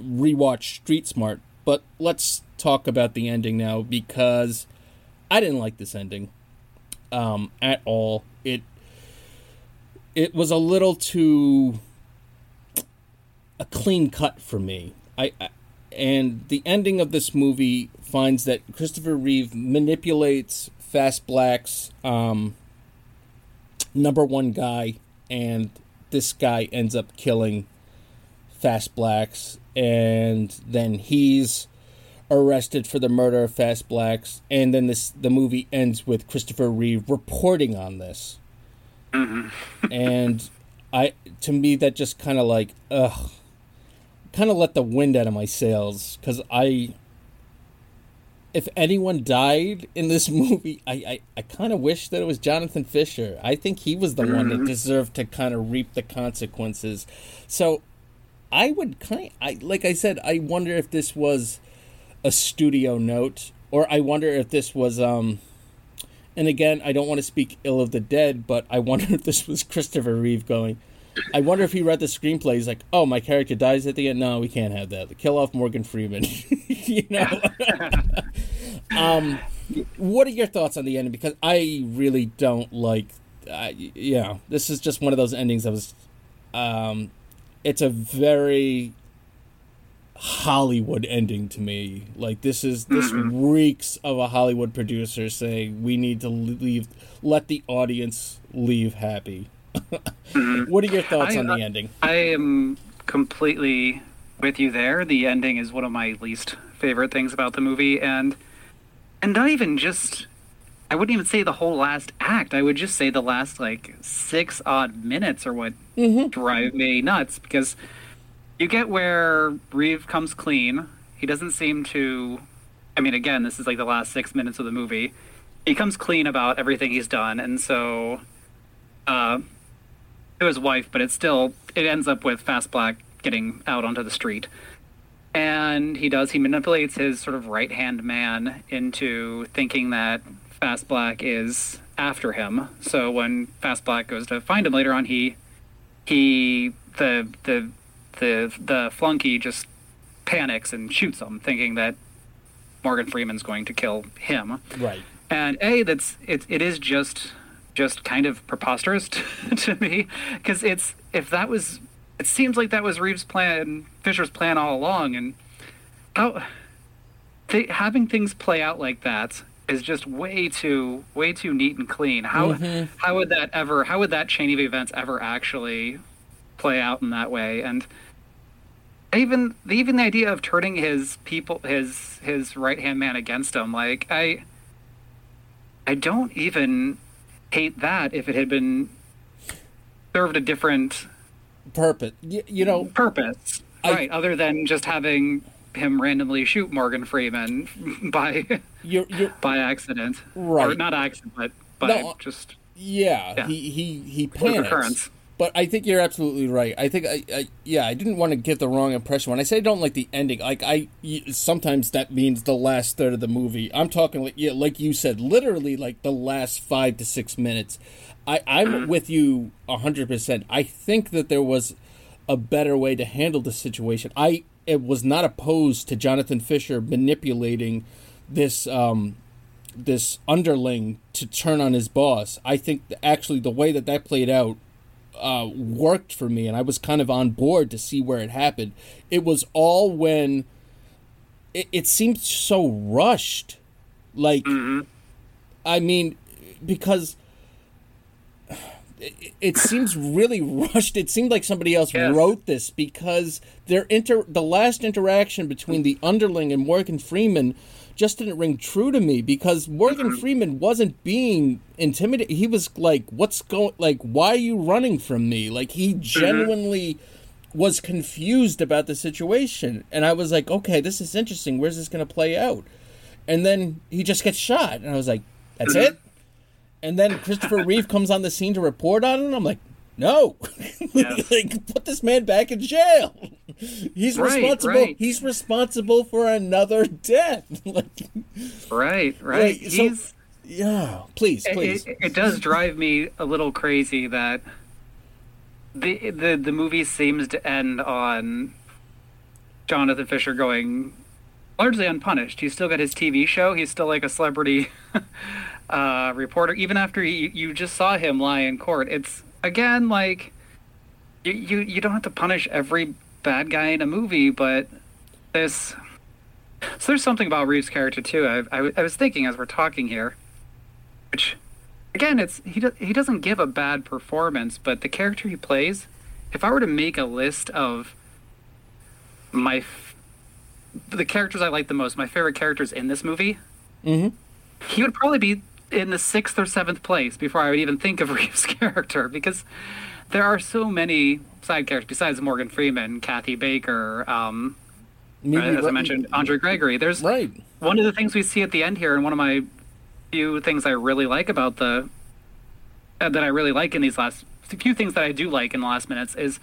rewatch Street Smart. But let's talk about the ending now because I didn't like this ending um, at all. It it was a little too a clean cut for me. I, I and the ending of this movie finds that Christopher Reeve manipulates Fast Black's um, number one guy, and this guy ends up killing Fast Blacks, and then he's arrested for the murder of Fast Blacks, and then this the movie ends with Christopher Reeve reporting on this mm-hmm. and I to me that just kind of like ugh, kind of let the wind out of my sails because I. If anyone died in this movie, I, I, I kind of wish that it was Jonathan Fisher. I think he was the one that mm-hmm. deserved to kind of reap the consequences. So I would kind I like I said, I wonder if this was a studio note or I wonder if this was um and again, I don't want to speak ill of the dead, but I wonder if this was Christopher Reeve going. I wonder if he read the screenplay. He's like, "Oh, my character dies at the end. No, we can't have that. Kill off Morgan Freeman." you know. um, what are your thoughts on the ending? Because I really don't like. Uh, yeah, this is just one of those endings that was. Um, it's a very Hollywood ending to me. Like this is this reeks of a Hollywood producer saying we need to leave, let the audience leave happy. Mm-hmm. what are your thoughts I- on the ending? I am completely with you there. The ending is one of my least favorite things about the movie, and and not even just. I wouldn't even say the whole last act. I would just say the last like six odd minutes are what drive me nuts because you get where Reeve comes clean. He doesn't seem to. I mean, again, this is like the last six minutes of the movie. He comes clean about everything he's done, and so uh, to his wife, but it still it ends up with Fast Black getting out onto the street. And he does he manipulates his sort of right hand man into thinking that Fast Black is after him. So when Fast Black goes to find him later on, he he the the the the flunky just panics and shoots him, thinking that Morgan Freeman's going to kill him. Right. And a that's it, it is just just kind of preposterous to, to me because it's if that was it seems like that was Reeves' plan, Fisher's plan all along, and oh, how th- having things play out like that is just way too way too neat and clean. How mm-hmm. how would that ever how would that chain of events ever actually play out in that way? And even even the idea of turning his people his his right hand man against him, like I I don't even hate that if it had been served a different Purpose. You, you know, purpose, I- right? Other than just having him randomly shoot Morgan Freeman by you're, you're by accident, Right. Or not accident, but by No, just yeah, Yeah. He he he panics. But I think you're absolutely right. I think I, I yeah, I didn't want to give the wrong impression when I say I don't like the ending. Like I sometimes that means the last third of the movie. I'm talking like yeah, like you said, literally like the last five to six minutes. I I'm mm. with you hundred percent. I think that there was a better way to handle the situation. I it was not opposed to Jonathan Fisher manipulating this um this underling to turn on his boss. I think actually the way that that played out uh, worked for me, and I was kind of on board to see where it happened. It was all when it, it seemed so rushed. Like, I mean, because it, it seems really rushed. It seemed like somebody else Yes. wrote this because their inter the last interaction between the underling and Morgan Freeman just didn't ring true to me because Morgan Mm-hmm. Freeman wasn't being intimidated. He was like, "What's going? Like, why are you running from me?" Like he Mm-hmm. genuinely was confused about the situation, and I was like, "Okay, this is interesting. Where's this going to play out?" And then he just gets shot, and I was like, "That's Mm-hmm. it." And then Christopher Reeve comes on the scene to report on it. I'm like, no, Yes. like put this man back in jail. He's Right, responsible. right. He's responsible for another death. like, Right, right. Like, so- yeah, please, it, please. it, it does drive me a little crazy that the the the movie seems to end on Jonathan Fisher going largely unpunished. He's still got his TV show. He's still like a celebrity uh, reporter, even after you, you just saw him lie in court. It's again like you, you you don't have to punish every bad guy in a movie, but this. So there's something about Reeves' character too. I, I, I was thinking as we're talking here, which again, it's he do, he doesn't give a bad performance, but the character he plays. If I were to make a list of my f- the characters I like the most, my favorite characters in this movie, Mhm. he would probably be in the sixth or seventh place before I would even think of Reeves' character because there are so many side characters besides Morgan Freeman, Kathy Baker, um, Mimi as I mentioned, Andre Gregory. There's right. one of the things we see at the end here, and one of my few things I really like about the uh, that I really like in these last few things that I do like in the last minutes is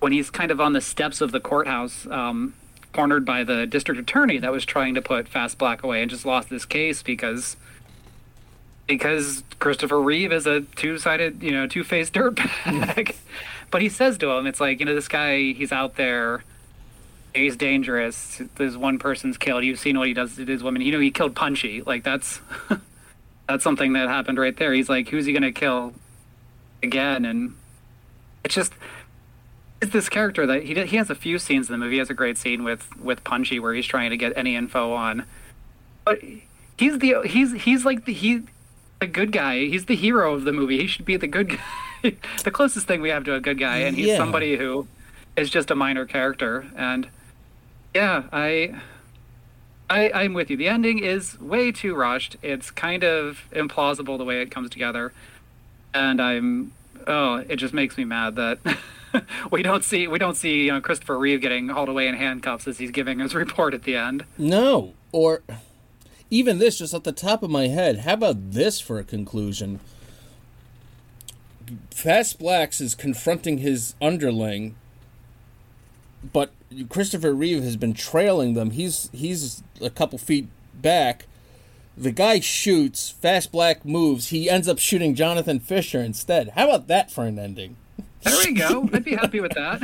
when he's kind of on the steps of the courthouse, um, cornered by the district attorney that was trying to put Fast Black away and just lost this case because because Christopher Reeve is a two-sided, you know, two-faced dirtbag. but he says to him, it's like, you know, this guy, he's out there, he's dangerous. There's one person's killed. You've seen what he does to these women. You know, he killed Punchy. Like that's that's something that happened right there. He's like, who's he gonna kill again? And it's just it's this character that he he has a few scenes in the movie. He has a great scene with with Punchy where he's trying to get any info on, but he's the he's he's like the he the good guy. He's the hero of the movie. He should be the good guy, the closest thing we have to a good guy, and he's Yeah. somebody who is just a minor character. And yeah, I. I, I'm with you. The ending is way too rushed. It's kind of implausible the way it comes together, and I'm oh, it just makes me mad that we don't see we don't see you know Christopher Reeve getting hauled away in handcuffs as he's giving his report at the end. No, or even this, just at the top of my head. How about this for a conclusion? Fast Blacks is confronting his underling, but Christopher Reeve has been trailing them. He's he's a couple feet back. The guy shoots. Fast Black moves. He ends up shooting Jonathan Fisher instead. How about that for an ending? There we go. I'd be happy with that.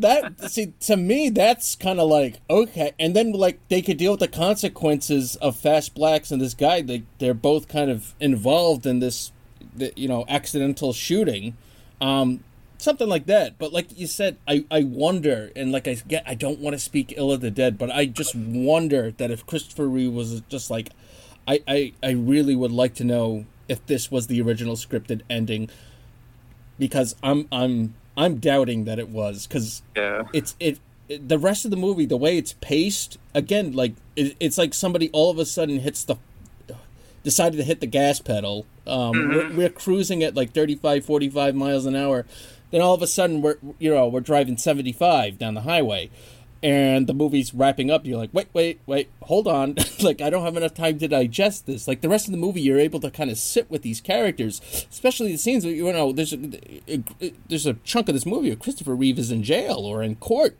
That see to me that's kind of like okay and then like they could deal with the consequences of fast blacks and this guy they they're both kind of involved in this you know accidental shooting um something like that. But like you said i i wonder and like i get i don't want to speak ill of the dead but i just wonder that if christopher reeve was just like i i i really would like to know if this was the original scripted ending because I'm I'm I'm doubting that it was because Yeah. it's it, it the rest of the movie the way it's paced again like it, it's like somebody all of a sudden hits the decided to hit the gas pedal. Um we're, we're cruising at like 35 45 miles an hour. Then all of a sudden we're you know we're driving 75 down the highway and the movie's wrapping up you're like wait wait wait hold on. Like i don't have enough time to digest this. Like the rest of the movie you're able to kind of sit with these characters especially the scenes where you know there's a, there's a chunk of this movie where christopher reeve is in jail or in court.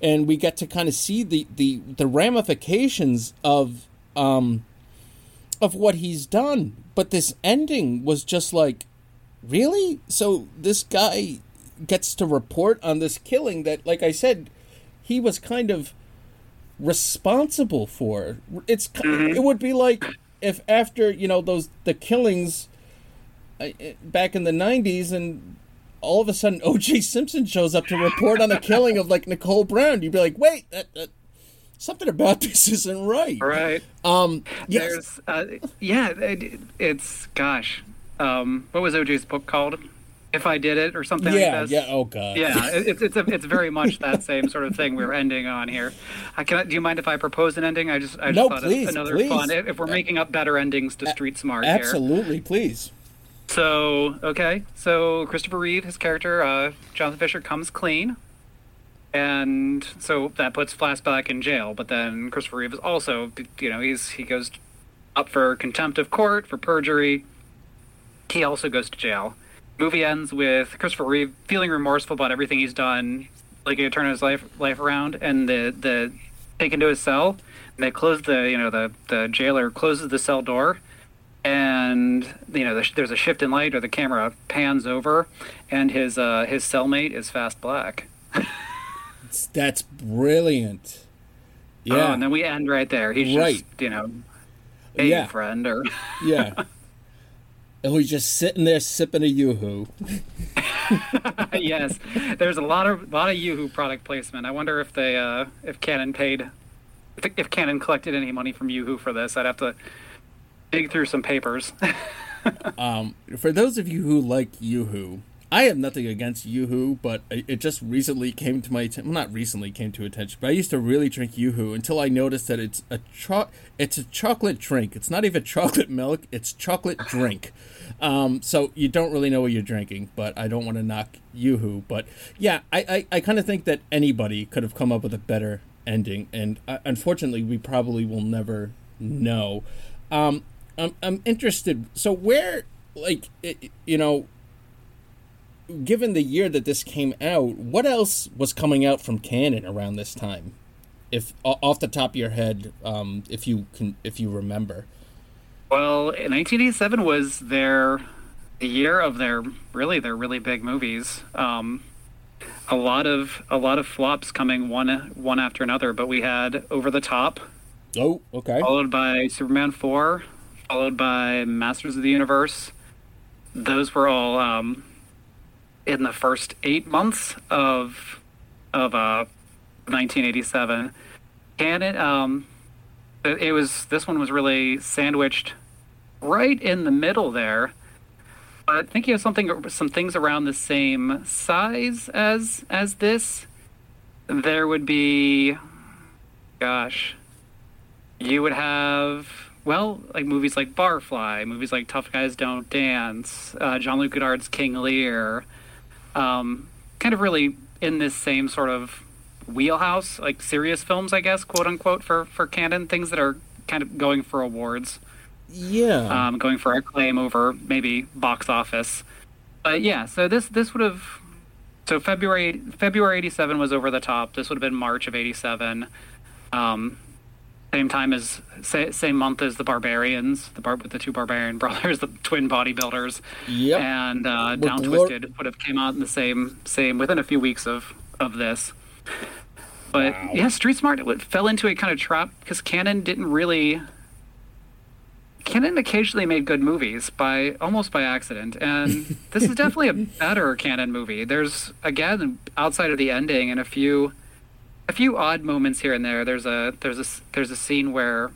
And we get to kind of see the the the ramifications of um of what he's done. But this ending was just like really? So this guy gets to report on this killing that like i said he was kind of responsible for it's it would be like if after you know those the killings uh, back in the 90s and all of a sudden oj simpson shows up to report on the killing of like nicole brown you'd be like wait that, that, something about this isn't right Right. um yes There's uh, yeah, it, it's gosh. Um, what was OJ's book called? If I did it or something Yeah, like this. yeah. Oh god. Yeah, it's it's a, it's very much that same sort of thing we're ending on here. I can, do you mind if I propose an ending? I just I just No, thought please, another please. fun. If we're making up better endings to Street Smart here. Absolutely, please. So okay, so Christopher Reeve, his character, uh, Jonathan Fisher, comes clean, and so that puts Fast Black in jail. But then Christopher Reeve is also, you know, he's he goes up for contempt of court for perjury. He also goes to jail. Movie ends with Christopher Reeve feeling remorseful about everything he's done, like he turn his life life around, and the the taken to his cell. And they close the you know the the jailer closes the cell door and you know the, there's a shift in light or the camera pans over and his uh, his cellmate is fast black That's brilliant. Oh, Yeah. and then we end right there he's Right. just you know hey Yeah. friend or yeah. And he's just sitting there sipping a yoo-hoo. yes. There's a lot of lot of Yoohoo product placement. I wonder if they uh, if Cannon paid if, if Cannon collected any money from Yoohoo for this. I'd have to dig through some papers. Um, For those of you who like yoo-hoo, I have nothing against yoo-hoo, but it just recently came to my attention. Well, not recently came to attention, but I used to really drink yoo-hoo until I noticed that it's a cho- it's a chocolate drink. It's not even chocolate milk; it's chocolate drink. Um, so you don't really know what you're drinking. But I don't want to knock yoo-hoo. But yeah, I I, I kind of think that anybody could have come up with a better ending, and uh, unfortunately, we probably will never know. Um, I'm I'm interested. So where, like, it, you know, given the year that this came out, what else was coming out from Cannon around this time? If off the top of your head, um, if you can, if you remember. Well, 1987 was their the year of their really their really big movies. Um, a lot of a lot of flops coming one one after another, but we had Over the Top, Oh, okay. followed by Superman 4, followed by Masters of the Universe. Those were all um, in the first eight months of of uh, 1987. Cannon, um, it it was this one was really sandwiched right in the middle there. But you have something, some things around the same size as as this, there would be, gosh, you would have well, like movies like Barfly, movies like Tough Guys Don't Dance, uh, Jean-Luc Godard's King Lear, um, kind of really in this same sort of wheelhouse, like serious films, I guess, quote unquote, for for Cannon, things that are kind of going for awards, Yeah. um, going for acclaim over maybe box office. But yeah, so this this would have so February February eighty seven was over the top. This would have been March of eighty seven. Um, same time as sa- same month as the Barbarians, the bar- with the two Barbarian brothers, the twin bodybuilders, Yep. and uh, Down Twisted would have came out in the same same within a few weeks of of this. But yeah, Street Smart fell into a kind of trap because Cannon didn't really. Cannon occasionally made good movies by almost by accident, and this is definitely a better Cannon movie. There's again outside of the ending and a few, a few odd moments here and there. There's a there's a there's a scene where,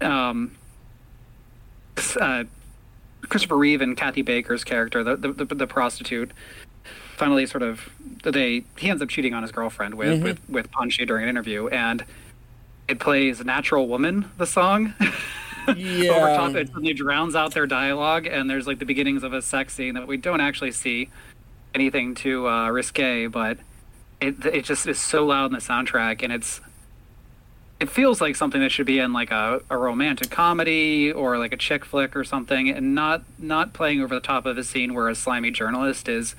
um, uh, Christopher Reeve and Kathy Baker's character, the the, the, the prostitute, finally sort of they he ends up cheating on his girlfriend with with with Punchy during an interview, and it plays "Natural Woman" the song. yeah. over top it suddenly drowns out their dialogue and there's like the beginnings of a sex scene that we don't actually see anything too uh, risque but it it just is so loud in the soundtrack and it's it feels like something that should be in like a, a romantic comedy or like a chick flick or something and not not playing over the top of a scene where a slimy journalist is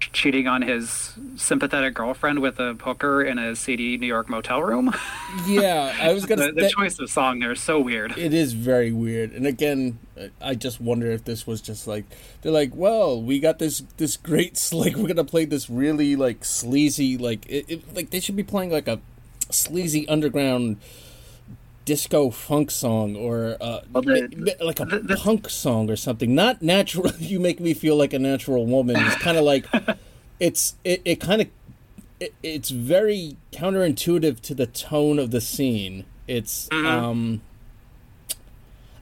cheating on his sympathetic girlfriend with a hooker in a seedy New York motel room. yeah. I was gonna. the, the that- choice of song there is so weird. It is very weird, and again, I just wonder if this was just like they're like, well, we got this this great like we're gonna play this really like sleazy like it, it, like they should be playing like a sleazy underground disco funk song or uh, Well, the- like a the- the- punk song or something. Not natural. you make me feel like a natural woman. It's kind of like it's it, it kind of it, it's very counterintuitive to the tone of the scene. It's um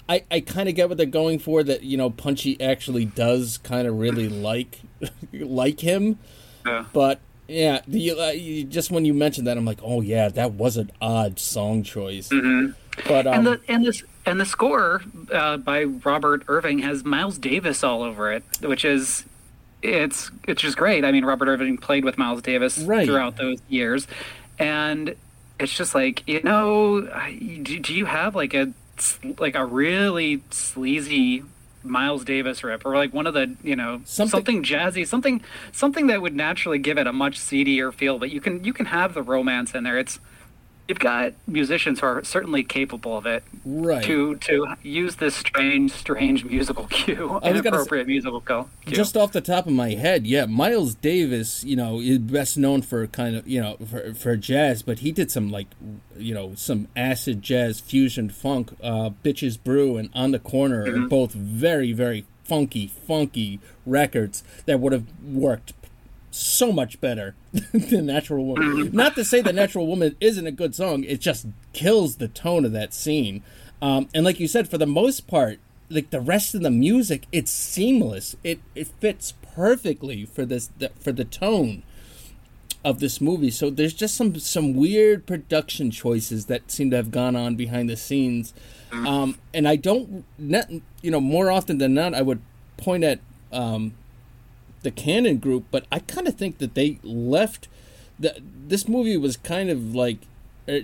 I, I kind of get what they're going for. That you know, Punchy actually does kind of really like like him, Yeah. but yeah, the, uh, you, just when you mentioned that, I'm like, oh yeah, that was an odd song choice. But um, and the and this and the score uh, by Robert Irving has Miles Davis all over it, which is it's it's just great. I mean, Robert Irving played with Miles Davis Right. throughout those years, and it's just like you know, do, do you have like a like a really sleazy Miles Davis rip, or like one of the you know Something- something, jazzy, something something that would naturally give it a much seedier feel, but you can you can have the romance in there. It's you've got musicians who are certainly capable of it right. to to use this strange strange musical cue, I was gonna inappropriate musical cue. Just off the top of my head, yeah, Miles Davis, you know, is best known for kind of, you know, for, for jazz, but he did some like, you know, some acid jazz fusion funk. Uh, Bitches Brew and On the Corner are both very, very funky, funky records that would have worked so much better than Natural Woman. Not to say that Natural Woman isn't a good song, it just kills the tone of that scene. Um, and like you said, for the most part, like the rest of the music, it's seamless. It it fits perfectly for this the, for the tone of this movie. So there's just some some weird production choices that seem to have gone on behind the scenes. Um, and I don't, you know, more often than not, I would point at um, the Cannon group, but I kind of think that they left. The, this movie was kind of like uh,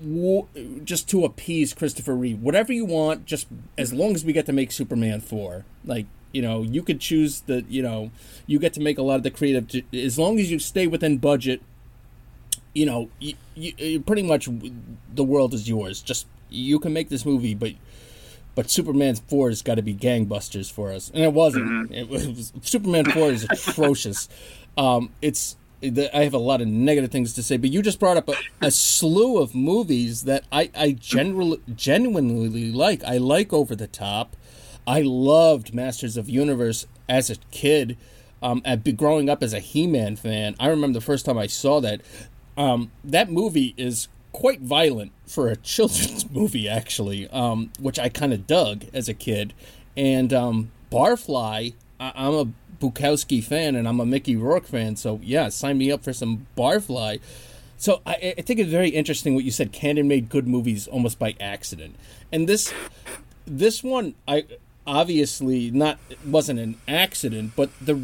w- just to appease Christopher Reeve. Whatever you want, just as long as we get to make Superman four. Like you know, you could choose the you know, you get to make a lot of the creative. As long as you stay within budget, you know, you, you, pretty much the world is yours. Just you can make this movie, but but Superman four has got to be gangbusters for us, and it wasn't. It was Superman four is atrocious. Um, it's I have a lot of negative things to say, but you just brought up a, a slew of movies that I I generally genuinely like. I like Over the Top. I loved Masters of Universe as a kid. Um, at growing up as a He-Man fan, I remember the first time I saw that. Um, that movie is quite violent for a children's movie, actually, um, which I kind of dug as a kid. And um, Barfly, I- I'm a Bukowski fan and I'm a Mickey Rourke fan, so yeah, sign me up for some Barfly. So I, I think it's very interesting what you said. Cannon made good movies almost by accident, and this this one I obviously not wasn't an accident, but the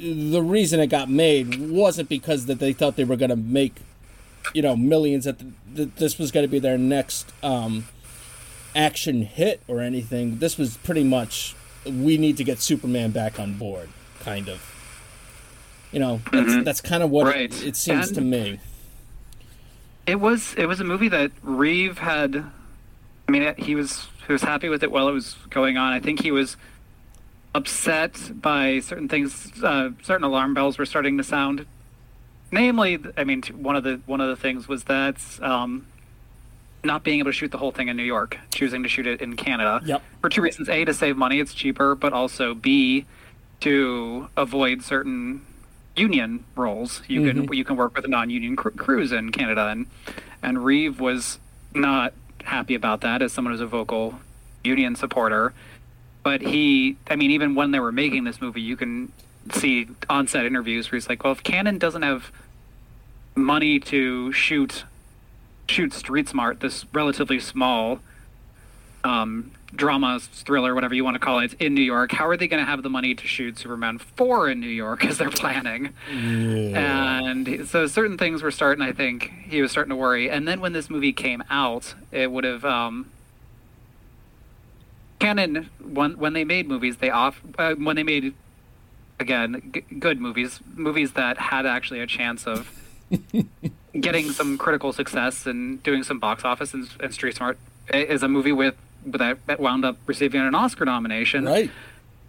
the reason it got made wasn't because that they thought they were going to make you know millions that that this was going to be their next um, action hit or anything. This was pretty much we need to get Superman back on board, kind of. You know, that's that's kind of what Right. it, it seems And- to me. It was it was a movie that Reeve had. I mean, he was he was happy with it while it was going on. I think he was upset by certain things. Uh, certain alarm bells were starting to sound. Namely, I mean, one of the one of the things was that um, not being able to shoot the whole thing in New York, choosing to shoot it in Canada. Yep. For two reasons: a, to save money, it's cheaper, but also b, to avoid certain union roles. You can you can work with a non-union cr- crews in Canada, and and Reeve was not happy about that as someone who's a vocal union supporter. But he, I mean, even when they were making this movie, you can see on-set interviews where he's like, "Well, if Cannon doesn't have money to shoot shoot Street Smart, this relatively small um, drama, thriller, whatever you want to call it, in New York. How are they going to have the money to shoot Superman 4 in New York as they're planning? And so certain things were starting, I think, he was starting to worry. And then when this movie came out, it would have. Um, Cannon, when, when they made movies, they off uh, when they made again g- good movies, movies that had actually a chance of getting some critical success and doing some box office. And, and Street Smart is a movie with that, that wound up receiving an Oscar nomination. Right.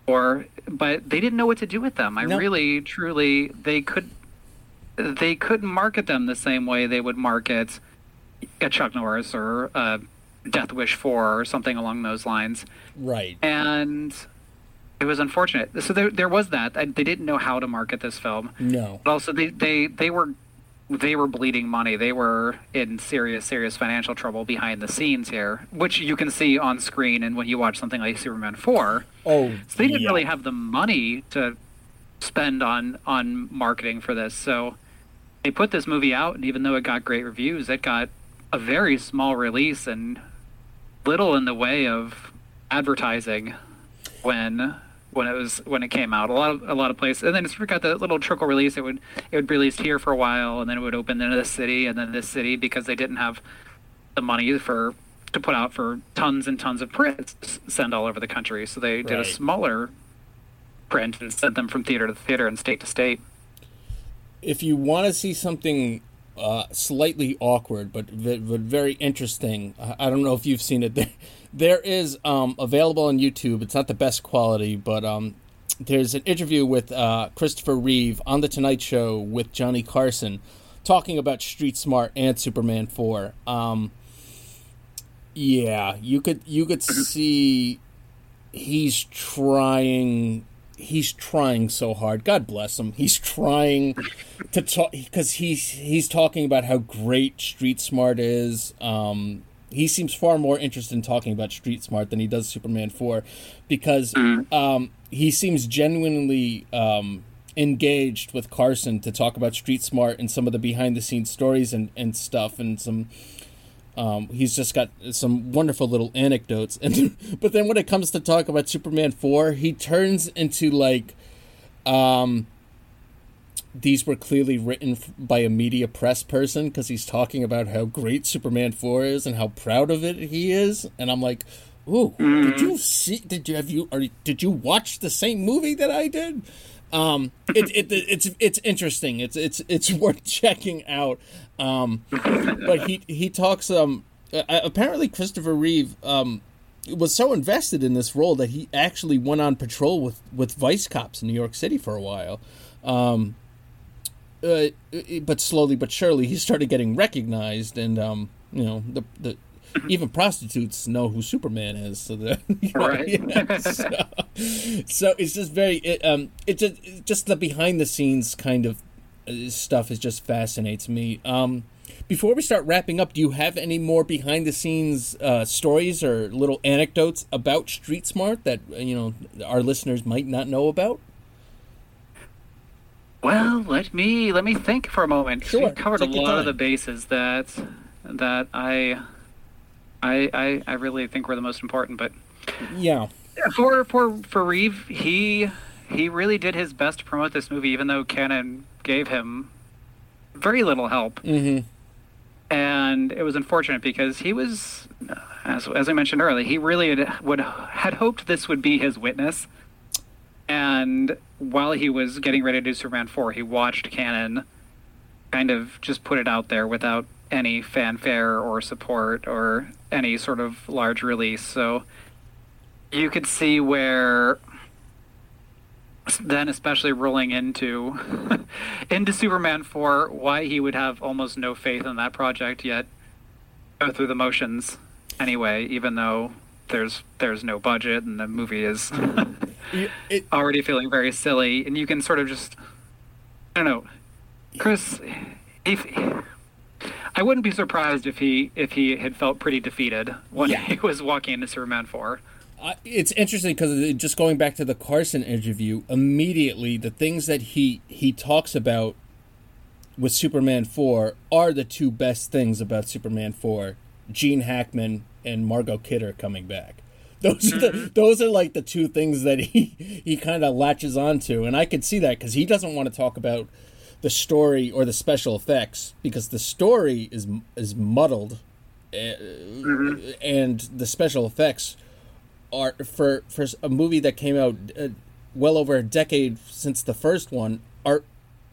Or, but they didn't know what to do with them. I No. really, truly, they could, they couldn't market them the same way they would market a Chuck Norris or a Death Wish Four or something along those lines Right. and it was unfortunate. So there, there was that. They didn't know how to market this film. No. But also, they, they, they were they were bleeding money. They were in serious, serious financial trouble behind the scenes here, which you can see on screen. And when you watch something like Superman 4, Oh, so they didn't yeah. really have the money to spend on on marketing for this. So they put this movie out, and even though it got great reviews, it got a very small release and little in the way of advertising when when it was when it came out. A lot of a lot of places, and then it's got the little trickle release. It would it would be released here for a while, and then it would open in this city, and then this city because they didn't have the money for to put out for tons and tons of prints to send all over the country. So they did a smaller print and sent them from theater to theater and state to state. if you want to see something uh, slightly awkward but, but very interesting, I, I don't know if you've seen it. There, is um, available on YouTube. It's not the best quality, but um, there's an interview with uh, Christopher Reeve on the Tonight Show with Johnny Carson, talking about Street Smart and Superman Four. Um, yeah, you could you could see he's trying he's trying so hard god bless him he's trying to talk because he's he's talking about how great street smart is um he seems far more interested in talking about street smart than he does superman 4 because um he seems genuinely um engaged with carson to talk about street smart and some of the behind the scenes stories and and stuff and some um, he's just got some wonderful little anecdotes, and but then when it comes to talk about Superman four, he turns into like, um, these were clearly written by a media press person because he's talking about how great Superman four is and how proud of it he is, and I'm like, ooh, did you see? Did you have you? Or did you watch the same movie that I did? Um, it, it, it's it's interesting. It's it's it's worth checking out. Um, but he he talks. Um, apparently Christopher Reeve um was so invested in this role that he actually went on patrol with with vice cops in New York City for a while. Um, uh, but slowly but surely he started getting recognized, and um, you know the the even prostitutes know who Superman is. So the you know, Right. yeah, so, so it's just very it, um it just it's just the behind the scenes kind of uh, stuff is just fascinates me. Um, before we start wrapping up, do you have any more behind the scenes uh, stories or little anecdotes about Street Smart that you know our listeners might not know about? Well, let me let me think for a moment. Sure, We've covered a take your lot of the bases that that I, I I I really think were the most important. But Yeah. for for for Reeve, he he really did his best to promote this movie, even though Cannon gave him very little help. Mm-hmm. And it was unfortunate because he was, as as I mentioned earlier, he really had, would had hoped this would be his witness. And while he was getting ready to do Superman 4, he watched Cannon kind of just put it out there without any fanfare or support or any sort of large release. So you could see where then especially rolling into into Superman 4 why he would have almost no faith in that project yet go through the motions anyway even though there's there's no budget and the movie is It, already feeling very silly and you can sort of just I don't know Chris if I wouldn't be surprised if he if he had felt pretty defeated when Yeah. he was walking into Superman 4 Uh, it's interesting because just going back to the Carson interview, immediately the things that he he talks about with Superman four are the two best things about Superman four: Gene Hackman and Margot Kidder coming back. Those are the, those are like the two things that he he kind of latches onto, and I could see that because he doesn't want to talk about the story or the special effects because the story is is muddled, uh, and the special effects are for for a movie that came out uh, well over a decade since the first one are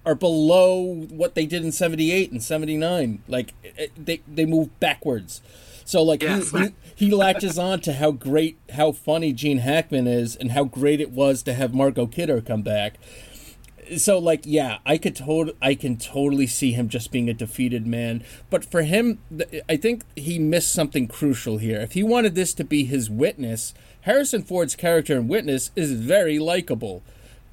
are below what they did in 78 and 79 like it, they they move backwards so like Yes. he, he he latches on to how great how funny Gene Hackman is and how great it was to have Margot Kidder come back. So like yeah i could tot- i can totally see him just being a defeated man. But for him i think he missed something crucial here. If he wanted this to be his witness harrison ford's character in witness is very likable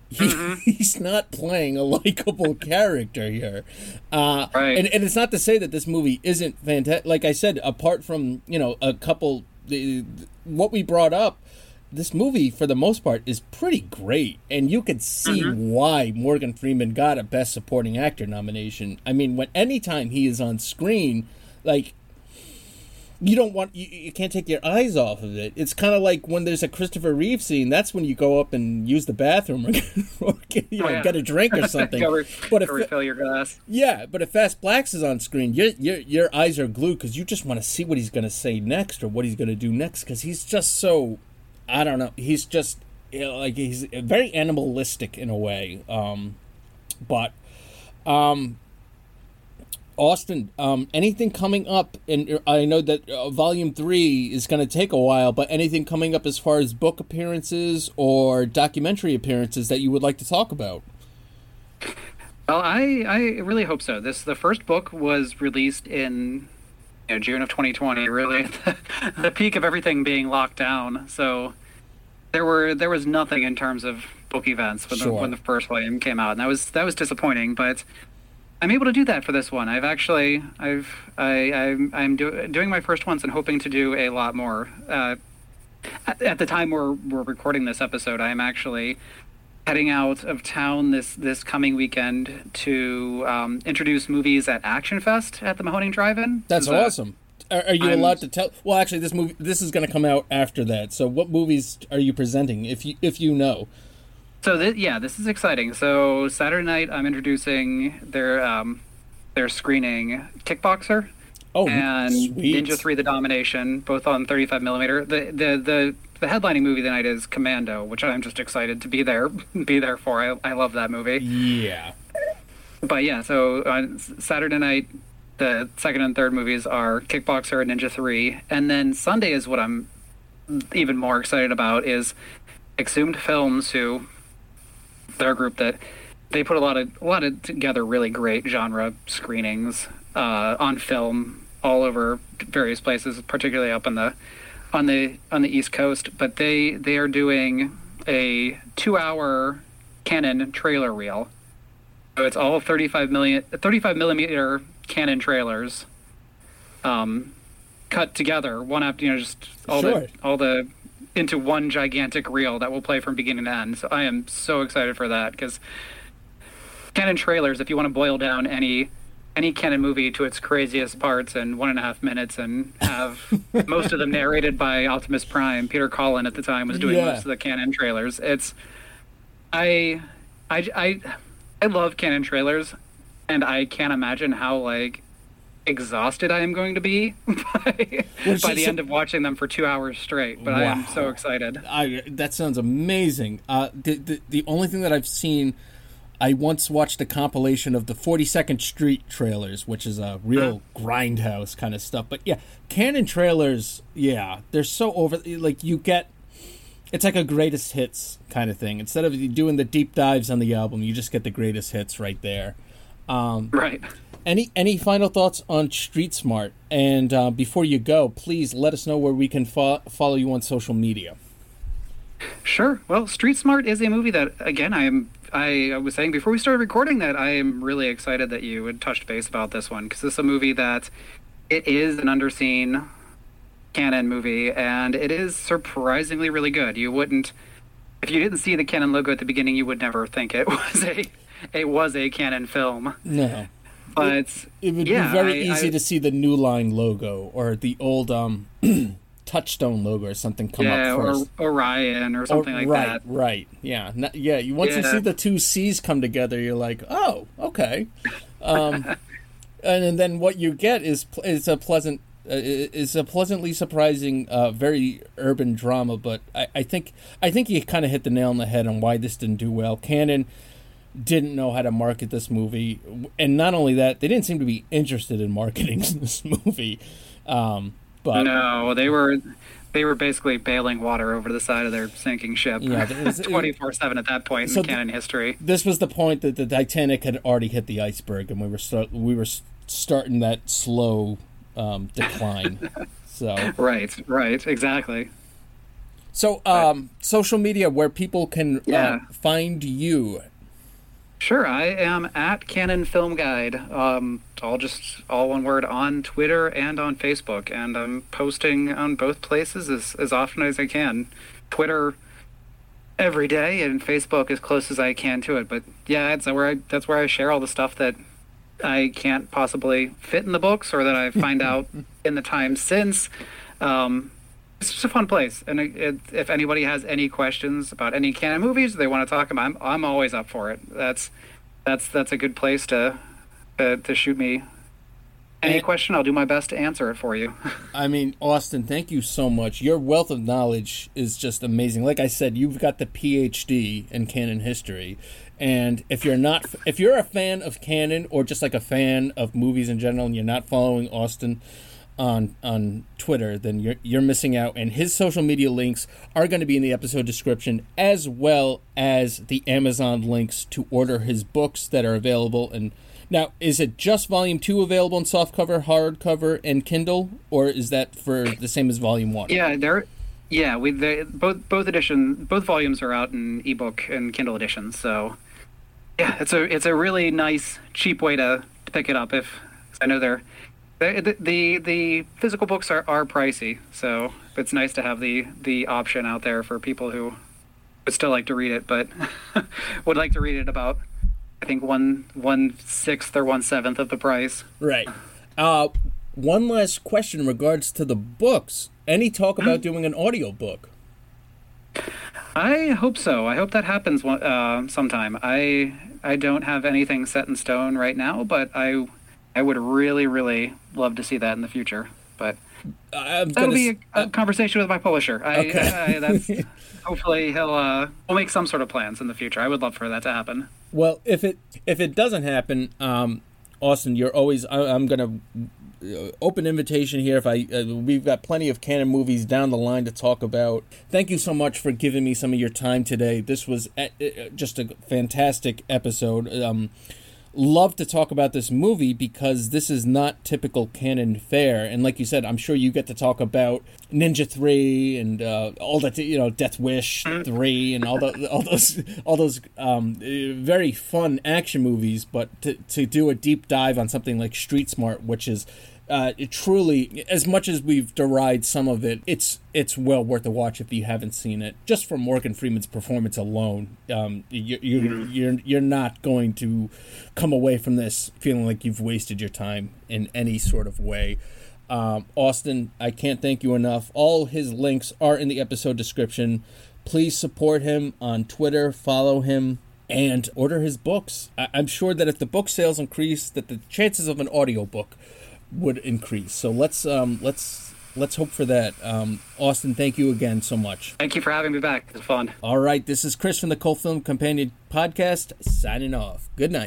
He, Mm-hmm. he's not playing a likable character here. Uh, Right. and, and it's not to say that this movie isn't fantastic. Like I said, apart from you know a couple, the, what we brought up, this movie for the most part is pretty great, and you could see Mm-hmm. why Morgan Freeman got a Best Supporting Actor nomination. I mean, when anytime he is on screen, like you don't want you, you can't take your eyes off of it. It's kind of like when there's a Christopher Reeve scene. That's when you go up and use the bathroom or, or get, you know Oh, yeah. get a drink or something. Go, re- but if refill your glass. yeah, but if Fast Blacks is on screen, your your your eyes are glued because you just want to see what he's going to say next or what he's going to do next because he's just so I don't know. He's just you know, like he's very animalistic in a way. Um, but um, Austin, um, anything coming up? And I know that uh, Volume Three is going to take a while, but anything coming up as far as book appearances or documentary appearances that you would like to talk about? Well, I, I really hope so. This the first book was released in you know, June of 2020. Really, the peak of everything being locked down. So there were there was nothing in terms of book events when, Sure. the, when the first volume came out, and that was that was disappointing. But I'm able to do that for this one. I've actually I've I I'm, I'm do, doing my first ones and hoping to do a lot more. Uh, at, at the time we're we're recording this episode, I am actually heading out of town this this coming weekend to um, introduce movies at Action Fest at the Mahoning Drive-In. That's a- awesome. Are, are you I'm- allowed to tell? Well, actually, this movie this is going to come out after that. So, what movies are you presenting? If you if you know, So th- yeah, this is exciting. So Saturday night, I'm introducing their um, their screening Kickboxer oh, and sweet. Ninja Three: The Domination, both on 35 millimeter. The the the the headlining movie tonight is Commando, which I'm just excited to be there be there for. I I love that movie. Yeah, But yeah, so on Saturday night, the second and third movies are Kickboxer and Ninja 3. And then Sunday is what I'm even more excited about is Exhumed Films, who they're group that they put a lot of a lot of together really great genre screenings uh, on film all over various places, particularly up on the on the on the East Coast. But they they are doing a two hour Cannon trailer reel so it's all 35 million, 35 millimeter Cannon trailers, um, cut together one after you know just all Sure. the all the into one gigantic reel that will play from beginning to end. So I am so excited for that because Cannon trailers, if you want to boil down any any Cannon movie to its craziest parts in one and a half minutes and have most of them narrated by Optimus Prime, Peter Cullen at the time was doing Yeah. most of the Cannon trailers. It's I I I I love Cannon trailers, and I can't imagine how like exhausted I am going to be by, Which by the end of watching them for two hours straight. But I am so excited. I that sounds amazing. Uh, the, the the only thing that I've seen, I once watched a compilation of the Forty Second Street trailers, which is a real grindhouse kind of stuff. But yeah, Cannon trailers, yeah, they're so over. Like you get, it's like a greatest hits kind of thing. Instead of doing the deep dives on the album, you just get the greatest hits right there. Right. Any any final thoughts on Street Smart? And uh, before you go, please let us know where we can fo- follow you on social media. Sure. Well, Street Smart is a movie that, again, I am. I, I was saying before we started recording that I am really excited that you had touched base about this one because this is a movie that it is an underseen cannon movie and it is surprisingly really good. You wouldn't, if you didn't see the cannon logo at the beginning, you would never think it was a it was a cannon film. No. But It would yeah, be very I- easy I- to see the New Line logo or the old um, Touchstone logo or something come yeah, up or first. Orion or Or- something like right, that. right, yeah, N- yeah. You once you see the two C's come together, you're like, oh, okay. Um, and then what you get is is a pleasant, uh, is a pleasantly surprising, uh, very urban drama. But I, I think I think you kind of hit the nail on the head on why this didn't do well. Cannon didn't know how to market this movie, and not only that, they didn't seem to be interested in marketing this movie. Um, but No, they were they were basically bailing water over the side of their sinking ship. Yeah, twenty four seven at that point So in cannon history. this was the point that the Titanic had already hit the iceberg, and we were start we were starting that slow um, decline. so Right, right, exactly. So, um, social media where people can Yeah. uh, find you. Sure, I am at Cannon Film Guide. Um, all just all one word on Twitter and on Facebook, and I'm posting on both places as as often as I can. Twitter every day, and Facebook as close as I can to it. But yeah, that's where I that's where I share all the stuff that I can't possibly fit in the books, or that I find out in the time since. Um, it's just a fun place, and it, it, if anybody has any questions about any cannon movies they want to talk about, I'm, I'm always up for it. That's that's that's a good place to to, to shoot me any And- question. I'll do my best to answer it for you. I mean, Austin, thank you so much. Your wealth of knowledge is just amazing. Like I said, you've got the PhD in cannon history. And if you're not if you're a fan of cannon or just like a fan of movies in general and you're not following Austin on on Twitter, then you're you're missing out and his social media links are going to be in the episode description as well as the Amazon links to order his books that are available and now, is it just volume two available in softcover, hardcover, and Kindle, or is that for the same as volume one? yeah, there. Yeah, we both both edition both volumes are out in ebook and Kindle edition. So yeah, it's a it's a really nice cheap way to, to pick it up. If I know they're the the, the physical books are, are pricey, so it's nice to have the the option out there for people who would still like to read it, but would like to read it about I think one one sixth or one seventh of the price. Right. Uh, one last question in regards to the books. Any talk about doing an audiobook? I hope so. I hope that happens one- uh, sometime. I I don't have anything set in stone right now, but I I would really really love to see that in the future. But I'm that'll be a, a conversation with my publisher. I, Okay. I, that's hopefully he'll uh, we'll make some sort of plans in the future. I would love for that to happen. Well, if it if it doesn't happen, um, Austin, you're always. I, I'm gonna uh, open invitation here. If I uh, we've got plenty of cannon movies down the line to talk about. Thank you so much for giving me some of your time today. This was uh, uh, just a fantastic episode. Um, love to talk about this movie because this is not typical cannon fare. And like you said i'm sure you get to talk about ninja 3 and uh, all that you know death wish 3 and all, the, all those all those um, very fun action movies. But to, to do a deep dive on something like street smart which is uh, it truly, as much as we've derided some of it, it's it's well worth a watch if you haven't seen it. Just for Morgan Freeman's performance alone, um, you, you, you're you're not going to come away from this feeling like you've wasted your time in any sort of way. Um, Austin, I can't thank you enough. All his links are in the episode description. Please support him on Twitter, follow him, and order his books. I- I'm sure that if the book sales increase, that the chances of an audiobook would increase. So let's um, let's let's hope for that. Um, Austin, thank you again so much. Thank you for having me back. It's fun. All right, this is Chris from the Cult Film Companion podcast signing off. Good night.